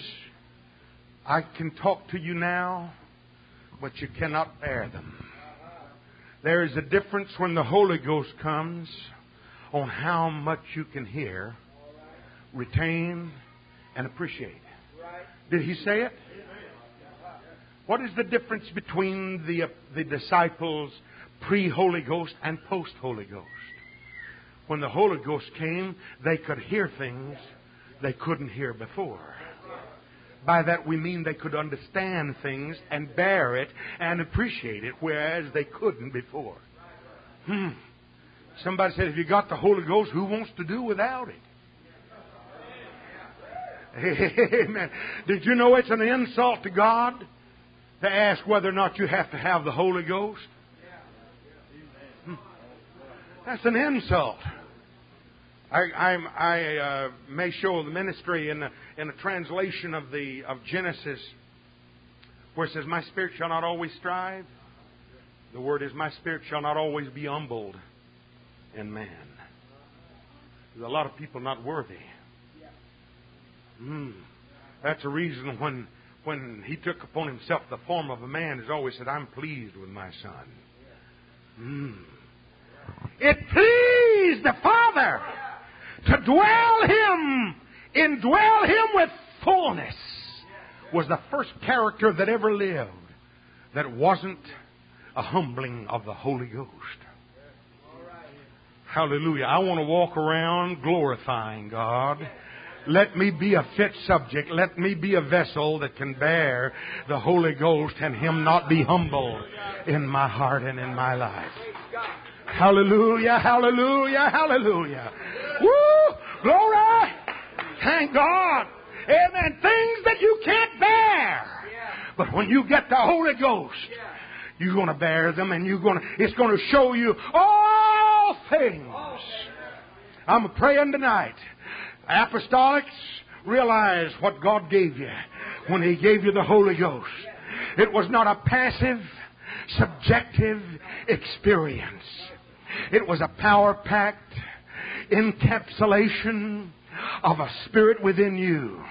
I can talk to you now, but you cannot bear them. There is a difference when the Holy Ghost comes on how much you can hear, retain, and appreciate. Did he say it? What is the difference between the, the disciples pre Holy Ghost and post Holy Ghost? When the Holy Ghost came, they could hear things they couldn't hear before. By that we mean they could understand things and bear it and appreciate it, whereas they couldn't before. Hmm. Somebody said, if you got the Holy Ghost, who wants to do without it? Amen. Did you know it's an insult to God to ask whether or not you have to have the Holy Ghost? Hmm. That's an insult. I, I uh, may show the ministry in a, in a translation of the of Genesis where it says, "My spirit shall not always strive." The word is, "My spirit shall not always be humbled in man." There's a lot of people not worthy. Mm. That's a reason when when he took upon himself the form of a man, has always said, "I'm pleased with my son." Mm. It pleased the Father to dwell him, indwell him with fullness, was the first character that ever lived that wasn't a humbling of the Holy Ghost. Hallelujah. I want to walk around glorifying God. Let me be a fit subject. Let me be a vessel that can bear the Holy Ghost and Him not be humble in my heart and in my life. Hallelujah, hallelujah, hallelujah. Woo! Glory! Thank God. Amen. Things that you can't bear. But when you get the Holy Ghost, you're going to bear them and you're going to, it's going to show you all things. I'm praying tonight. Apostolics, realize what God gave you when He gave you the Holy Ghost. It was not a passive, subjective experience. It was a power packed encapsulation of a spirit within you.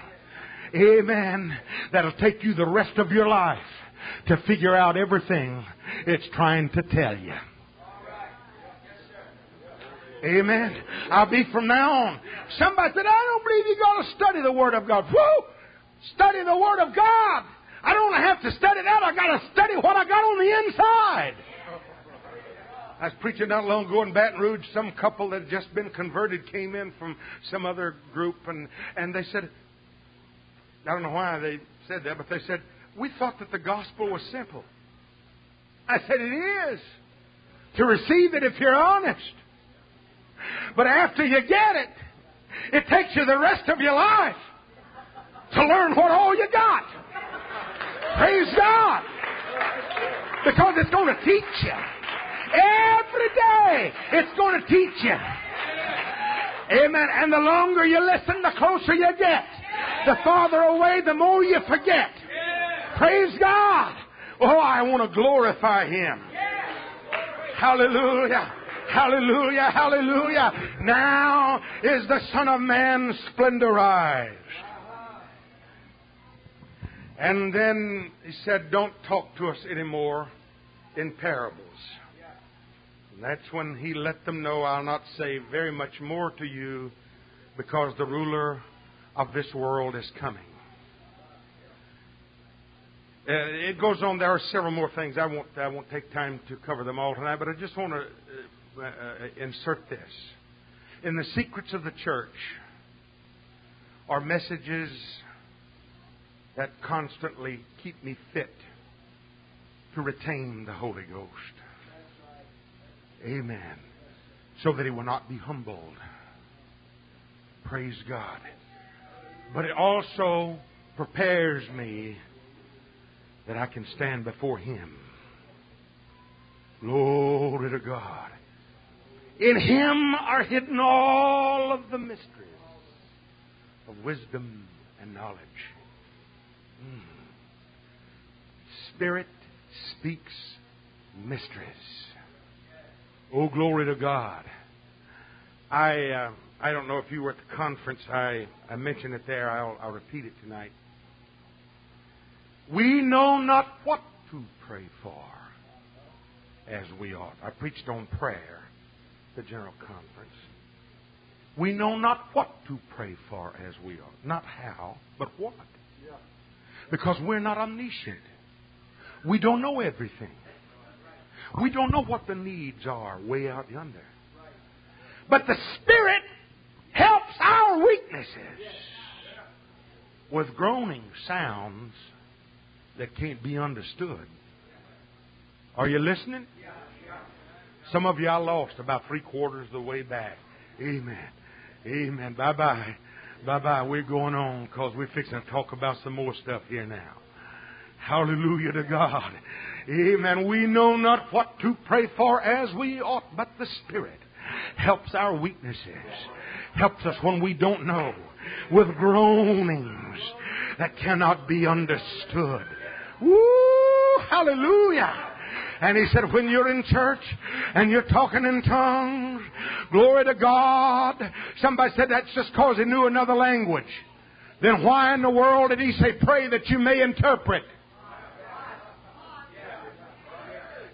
Amen. That'll take you the rest of your life to figure out everything it's trying to tell you. Amen. I'll be from now on. Somebody said, I don't believe you got to study the Word of God. Whoa! Study the Word of God. I don't have to study that. I got to study what I got on the inside. I was preaching not long ago in Baton Rouge. Some couple that had just been converted came in from some other group, and, and they said, I don't know why they said that, but they said, We thought that the gospel was simple. I said, It is. To receive it if you're honest. But after you get it, it takes you the rest of your life to learn what all you got. Praise God. Because it's going to teach you. Every day, it's going to teach you. Amen. And the longer you listen, the closer you get. The farther away, the more you forget. Praise God. Oh, I want to glorify Him. Hallelujah. Hallelujah, hallelujah. Now is the Son of Man splendorized. And then he said, Don't talk to us anymore in parables. And that's when he let them know, I'll not say very much more to you because the ruler of this world is coming. Uh, it goes on. There are several more things. I won't. I won't take time to cover them all tonight. But I just want to uh, Uh, insert this. In the secrets of the church are messages that constantly keep me fit to retain the Holy Ghost. Amen. So that he will not be humbled. Praise God. But it also prepares me that I can stand before him. Glory to God. In him are hidden all of the mysteries of wisdom and knowledge. Mm. Spirit speaks mysteries. Oh, glory to God. I uh, I don't know if you were at the conference. I, I mentioned it there. I'll, I'll repeat it tonight. We know not what to pray for as we ought. I preached on prayer, the general conference. We know not what to pray for as we are. Not how, but what. Because we're not omniscient. We don't know everything. We don't know what the needs are way out yonder. But the Spirit helps our weaknesses with groaning sounds that can't be understood. Are you listening? Some of y'all lost about three quarters of the way back. Amen. Amen. Bye bye. Bye bye. We're going on because we're fixing to talk about some more stuff here now. Hallelujah to God. Amen. We know not what to pray for as we ought, but the Spirit helps our weaknesses, helps us when we don't know, with groanings that cannot be understood. Woo! Hallelujah! And he said, when you're in church and you're talking in tongues, glory to God. Somebody said that's just because he knew another language. Then why in the world did he say, pray that you may interpret?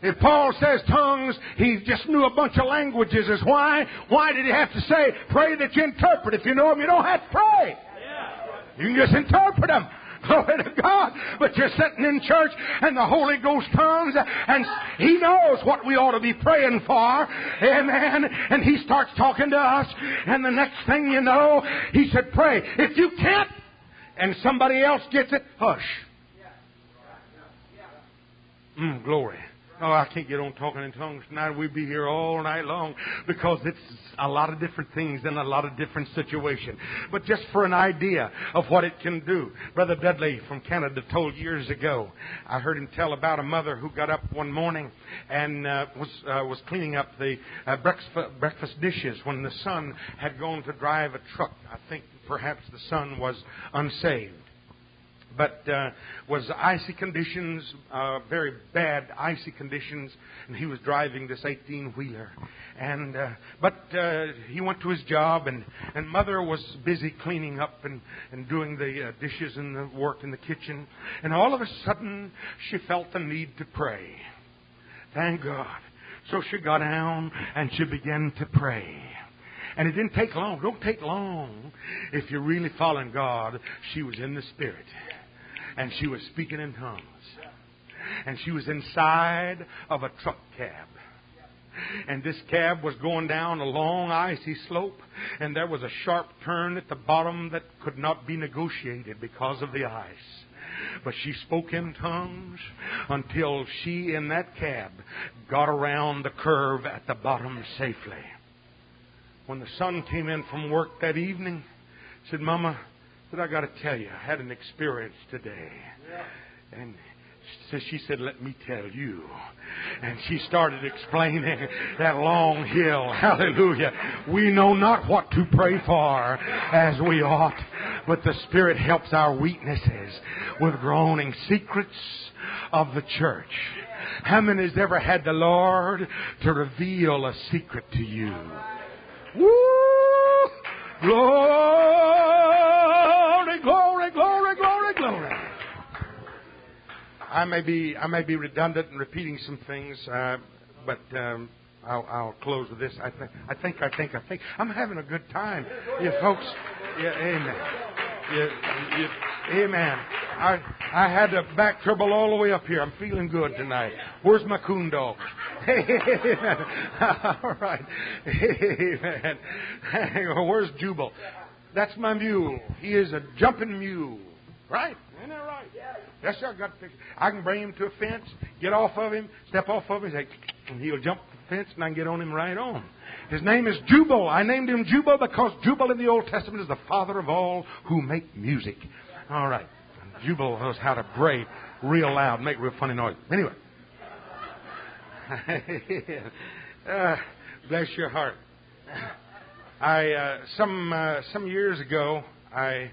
If Paul says tongues, he just knew a bunch of languages. Is why? Why did he have to say, pray that you interpret? If you know them, you don't have to pray. You can just interpret them. Glory to God. But you're sitting in church and the Holy Ghost comes and He knows what we ought to be praying for. Amen. And He starts talking to us and the next thing you know, He said, pray. If you can't and somebody else gets it, hush. Mm, glory. Oh, I can't get on talking in tongues tonight. We'd be here all night long because it's a lot of different things in a lot of different situations. But just for an idea of what it can do, Brother Dudley from Canada told years ago. I heard him tell about a mother who got up one morning and uh, was uh, was cleaning up the uh, breakfast breakfast dishes when the son had gone to drive a truck. I think perhaps the son was unsaved. But uh, was icy conditions, uh, very bad icy conditions, and he was driving this 18 wheeler. And uh, but uh, he went to his job, and and mother was busy cleaning up and and doing the uh, dishes and the work in the kitchen, and all of a sudden she felt the need to pray. Thank God. So she got down and she began to pray. And it didn't take long. Don't take long if you're really following God. She was in the Spirit and she was speaking in tongues. And she was inside of a truck cab. And this cab was going down a long icy slope, and there was a sharp turn at the bottom that could not be negotiated because of the ice. But she spoke in tongues until she in that cab got around the curve at the bottom safely. When the son came in from work that evening, said, Mama, but I got to tell you, I had an experience today. And so she said, Let me tell you. And she started explaining that long hill. Hallelujah. We know not what to pray for as we ought, but the Spirit helps our weaknesses with groaning secrets of the church. How many has ever had the Lord to reveal a secret to you? Woo! Glory, I may be I may be redundant in repeating some things, uh, but um, I'll, I'll close with this. I think I think I think I think I'm having a good time. You folks, yeah, amen. Yeah, yeah, amen. I I had a back trouble all the way up here. I'm feeling good tonight. Where's my coon dog? All right. Amen. Where's Jubal? That's my mule. He is a jumping mule. Right? Isn't that right? Yes, sir. I got to fix I can bring him to a fence, get off of him, step off of him, say, and he'll jump the fence, and I can get on him right on. His name is Jubal. I named him Jubal because Jubal in the Old Testament is the father of all who make music. All right. Jubal knows how to bray real loud, make real funny noise. Anyway. uh, bless your heart. I uh, some uh, some years ago I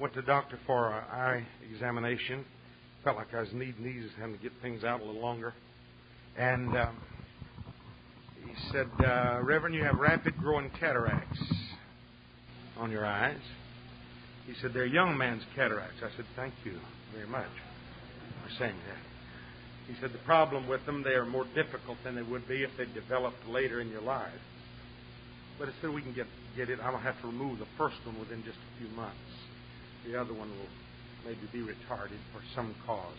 went to the doctor for an eye examination. Felt like I was needing these, to get things out a little longer. And um, he said, uh, Reverend, you have rapid growing cataracts on your eyes. He said, they're young man's cataracts. I said, thank you very much for saying that. He said, the problem with them, they are more difficult than they would be if they developed later in your life. But instead, we can get, get it. I don't have to remove the first one within just a few months. The other one will maybe be retarded for some cause.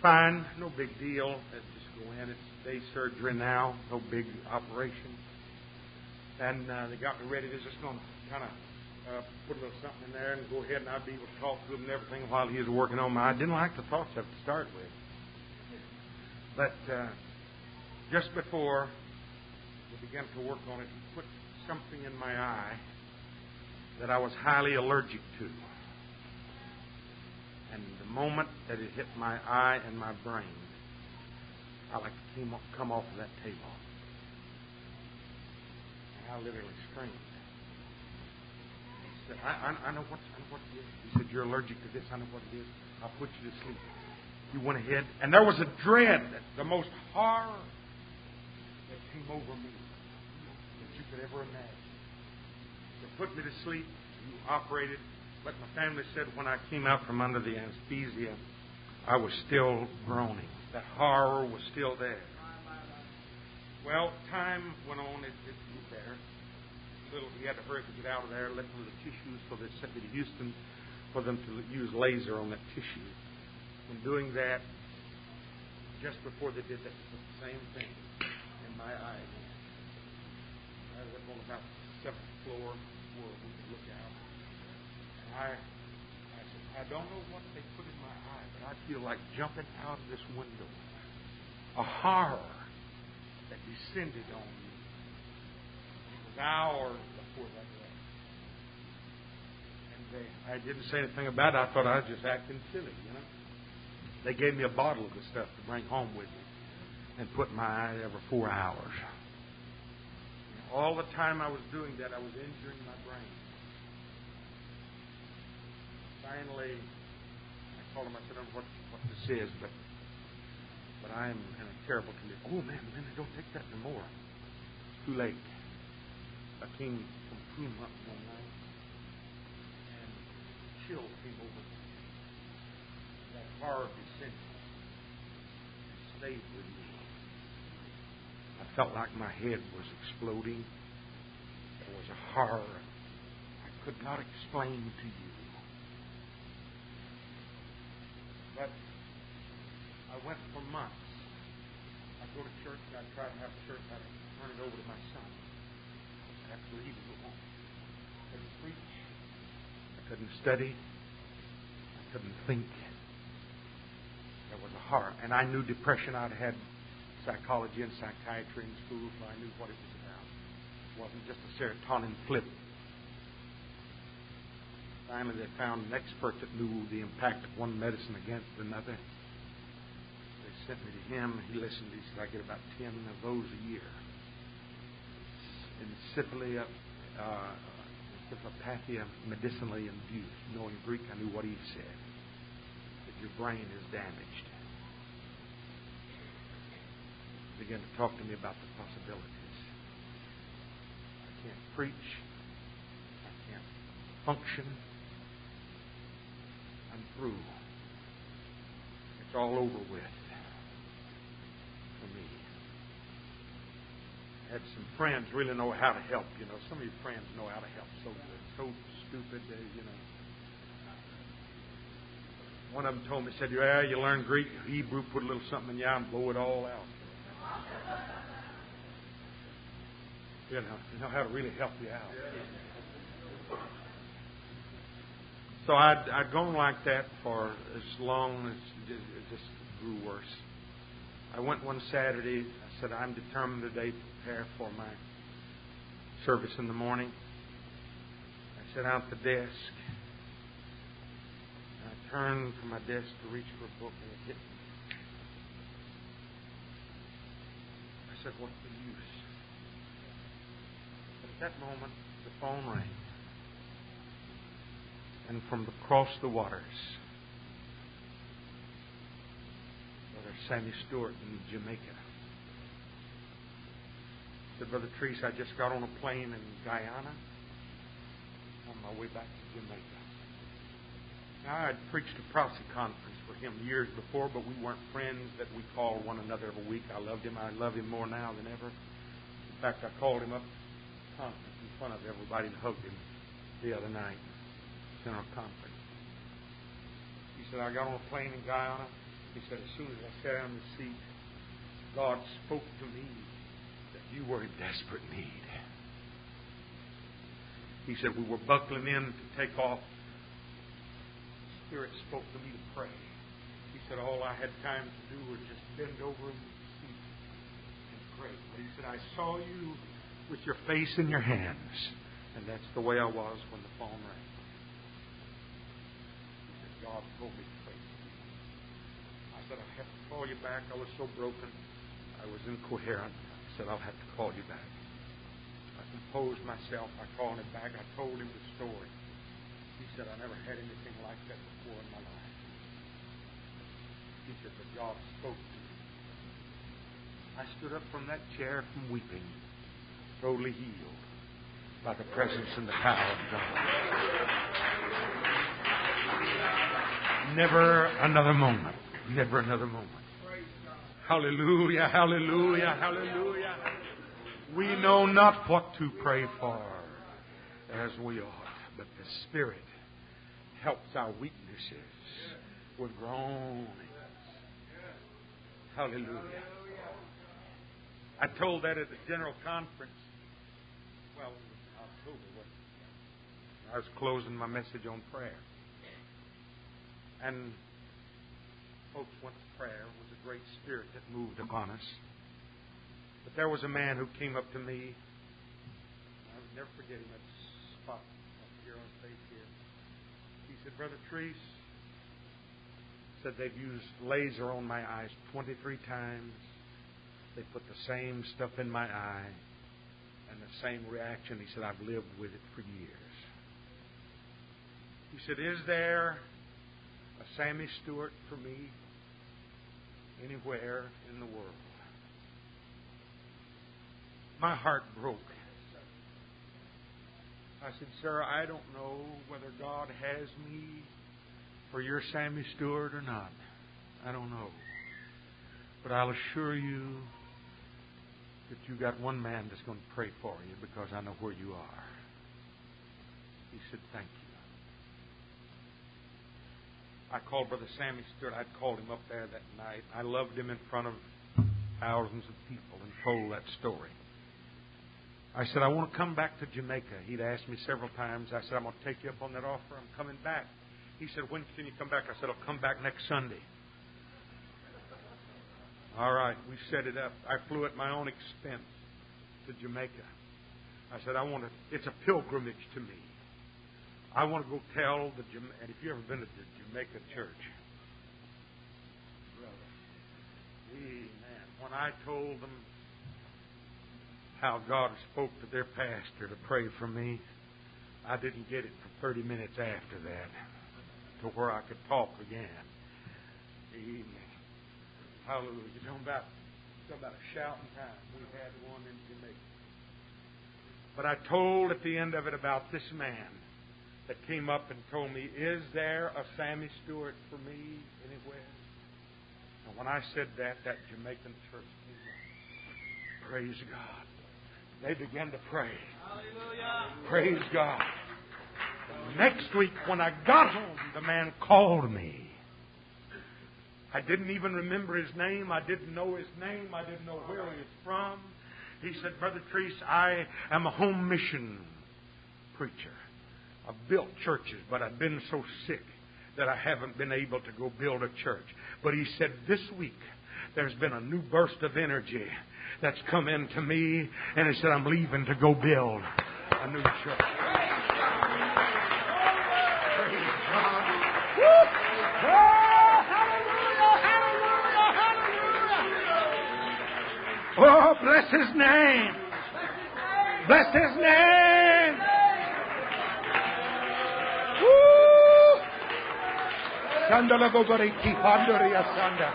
Fine, no big deal. Let's just go in. It's day surgery now, no big operation. And uh, they got me ready. They're just going to kind of uh, put a little something in there and go ahead and I'd be able to talk to him and everything while he was working on my. I didn't like the thoughts of it to start with. But uh, just before we began to work on it, he put something in my eye that I was highly allergic to. And the moment that it hit my eye and my brain, I like to came, come off of that table. And I literally screamed. Said, I, I, I, know what, I know what it is. He said, You're allergic to this. I know what it is. I'll put you to sleep. He went ahead, and there was a dread, the most horror that came over me that you could ever imagine. Put me to sleep. You operated. But my family said when I came out from under the anesthesia, I was still groaning. That horror was still there. Well, time went on. It, it was there. Little, he had to hurry to get out of there, left little tissues, so they sent me to Houston for them to use laser on that tissue. In doing that, just before they did that, the same thing in my eye. I was on about the seventh floor where we could look out. And I, I said, I don't know what they put in my eye, but I feel like jumping out of this window. A horror that descended on me. It was hours before that left. And they, I didn't say anything about it. I thought I was just acting silly, you know. They gave me a bottle of the stuff to bring home with me and put in my eye every four hours. All the time I was doing that, I was injuring my brain. Finally, I called him. I said, I don't know what, what this is, but but I am in a terrible condition. Oh, man, man, don't take that no more. It's too late. I came from Puma one night, and chill came over me. That horror descended and stayed with me. I felt like my head was exploding. There was a horror I could not explain to you. But I went for months. I'd go to church and I'd try to have church. I'd turn it over to my son. I'd have to leave go home. I couldn't preach. I couldn't study. I couldn't think. There was a horror. And I knew depression. I'd had psychology and psychiatry in school, so I knew what it was about. It wasn't just a serotonin flip. Finally, they found an expert that knew the impact of one medicine against another They sent me to him. He listened. He said, I get about 10 of those a year. Encephalia, uh, encephalopathia medicinally induced. Knowing Greek, I knew what he said. That your brain is damaged. He began to talk to me about the possibilities. I can't preach. I can't function. I'm through. It's all over with for me. I had some friends really know how to help. You know, some of your friends know how to help so good, so stupid. Uh, you know. One of them told me, said, "Yeah, you learn Greek, Hebrew, put a little something in eye and blow it all out." You know, you know how to really help you out. So I'd, I'd gone like that for as long as it just grew worse. I went one Saturday. I said, I'm determined today to prepare for my service in the morning. I set out the desk. I turned from my desk to reach for a book, and it hit me. I said, What's the use? But at that moment, the phone rang. And from across the waters, Brother Sammy Stewart in Jamaica. Said, Brother Treese, I just got on a plane in Guyana on my way back to Jamaica. Now, I'd preached a prophecy conference for him years before, but we weren't friends that we called one another every week. I loved him. I love him more now than ever. In fact, I called him up conference in front of everybody and hugged him the other night. General conference. He said, I got on a plane in Guyana. He said, as soon as I sat on the seat, God spoke to me that you were in desperate need. He said, we were buckling in to take off. Spirit spoke to me to pray. He said, all I had time to do was just bend over the seat and pray. But he said, I saw you with your face in your hands. And that's the way I was when the phone rang. He said, God told me to." I said, I have to call you back. I was so broken. I was incoherent. I said, I'll have to call you back. I composed myself. I called him back. I told him the story. He said, I never had anything like that before in my life. He said, but God spoke to me. I stood up from that chair from weeping, totally healed by the presence and the power of God. Never another moment Never another moment. Hallelujah, hallelujah, hallelujah. We know not what to pray for as we ought, but the Spirit helps our weaknesses with groanings. Hallelujah. I told that at the general conference. Well, October, I was closing my message on prayer. And folks went to prayer It was a great spirit that moved upon us. But there was a man who came up to me. I will never forget him at the spot up here on face here. Said, Brother Treese, said they've used laser on my eyes 23 times. They put the same stuff in my eye and the same reaction. He said, I've lived with it for years. He said, Is there a Sammy Stewart for me anywhere in the world. My heart broke. I said, Sir, I don't know whether God has me for your Sammy Stewart or not. I don't know. But I'll assure you that you got one man that's going to pray for you because I know where you are. He said, Thank you. I called Brother Sammy Stewart. I'd called him up there that night. I loved him in front of thousands of people and told that story. I said, I want to come back to Jamaica. He'd asked me several times. I said, I'm going to take you up on that offer. I'm coming back. He said, When can you come back? I said, I'll come back next Sunday. All right, we set it up. I flew at my own expense to Jamaica. I said, I want to, it's a pilgrimage to me. I want to go tell the, and if you've ever been to the Jamaica church, brother, amen. When I told them how God spoke to their pastor to pray for me, I didn't get it for 30 minutes after that to where I could talk again. Amen. Hallelujah. You're talking about, talking about a shouting time. We had one in Jamaica. But I told at the end of it about this man that came up and told me, Is there a Sammy Stewart for me anywhere? And when I said that, that Jamaican church came up. Praise God. They began to pray. Hallelujah. Praise God. Next week, when I got home, the man called me. I didn't even remember his name. I didn't know his name. I didn't know where he was from. He said, Brother Treese, I am a home mission preacher. I've built churches, but I've been so sick that I haven't been able to go build a church. But he said, This week, there's been a new burst of energy that's come into me, and he said, I'm leaving to go build a new church. Oh, bless his name. Bless his name. Woo! Sandala bobariki pandoria sanda.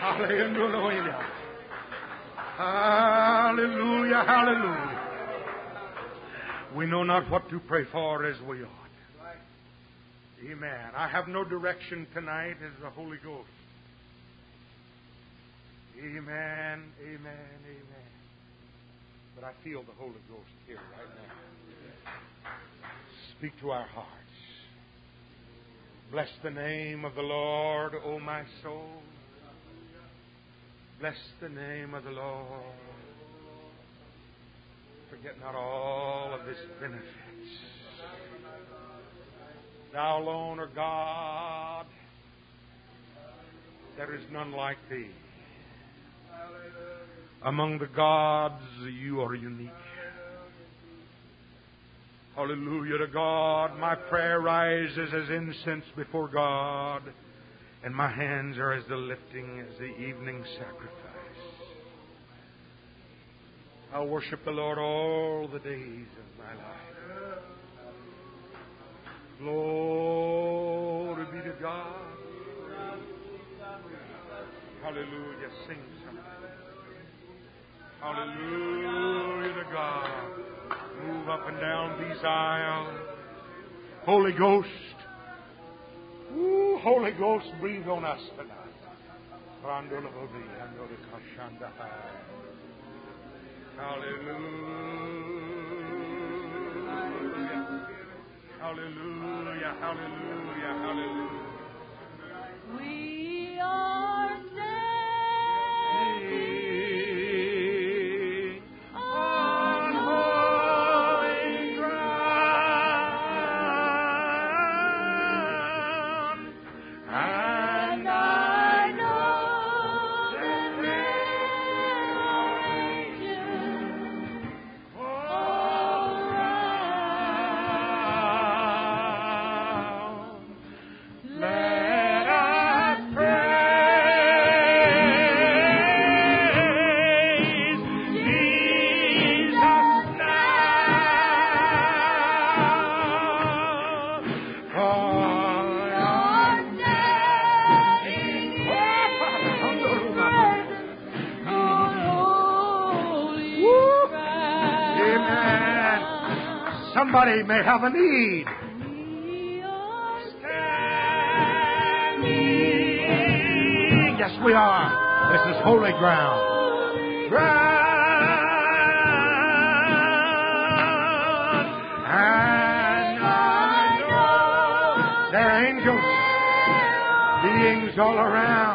Hallelujah. Hallelujah, hallelujah. We know not what to pray for as we ought. Amen. I have no direction tonight as the Holy Ghost. Amen, amen, amen. But I feel the Holy Ghost here right now. Speak to our hearts. Bless the name of the Lord, O my soul. Bless the name of the Lord. Forget not all of his benefits. Thou alone art God. There is none like thee. Among the gods, you are unique. Hallelujah to God. My prayer rises as incense before God, and my hands are as the lifting as the evening sacrifice. I'll worship the Lord all the days of my life. Glory be to God. Hallelujah. Sing something. Hallelujah to God. Move up and down these aisles. Holy Ghost. Ooh, Holy Ghost, breathe on us tonight. Hallelujah. Hallelujah. Hallelujah. Hallelujah. We Somebody may have a need. Yes, we are. This is holy ground. Ground. And I know there are angels, beings all around.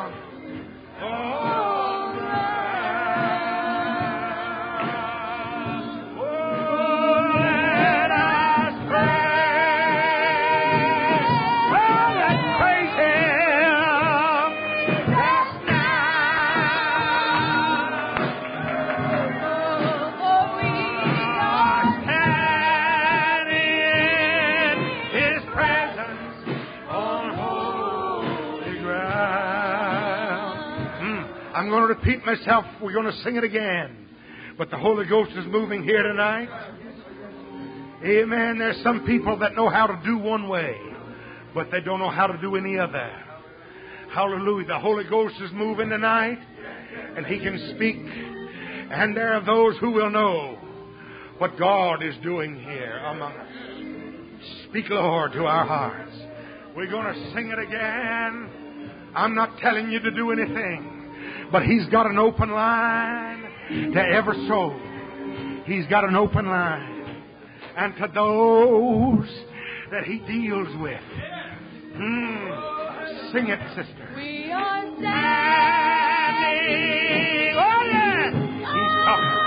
Myself. We're going to sing it again. But the Holy Ghost is moving here tonight. Amen. There's some people that know how to do one way, but they don't know how to do any other. Hallelujah. The Holy Ghost is moving tonight, and He can speak. And there are those who will know what God is doing here among us. Speak, Lord, to our hearts. We're going to sing it again. I'm not telling you to do anything, but He's got an open line to every soul. He's got an open line. And to those that He deals with. Mm. Sing it, sister. We are standing. Oh, yes. He's coming.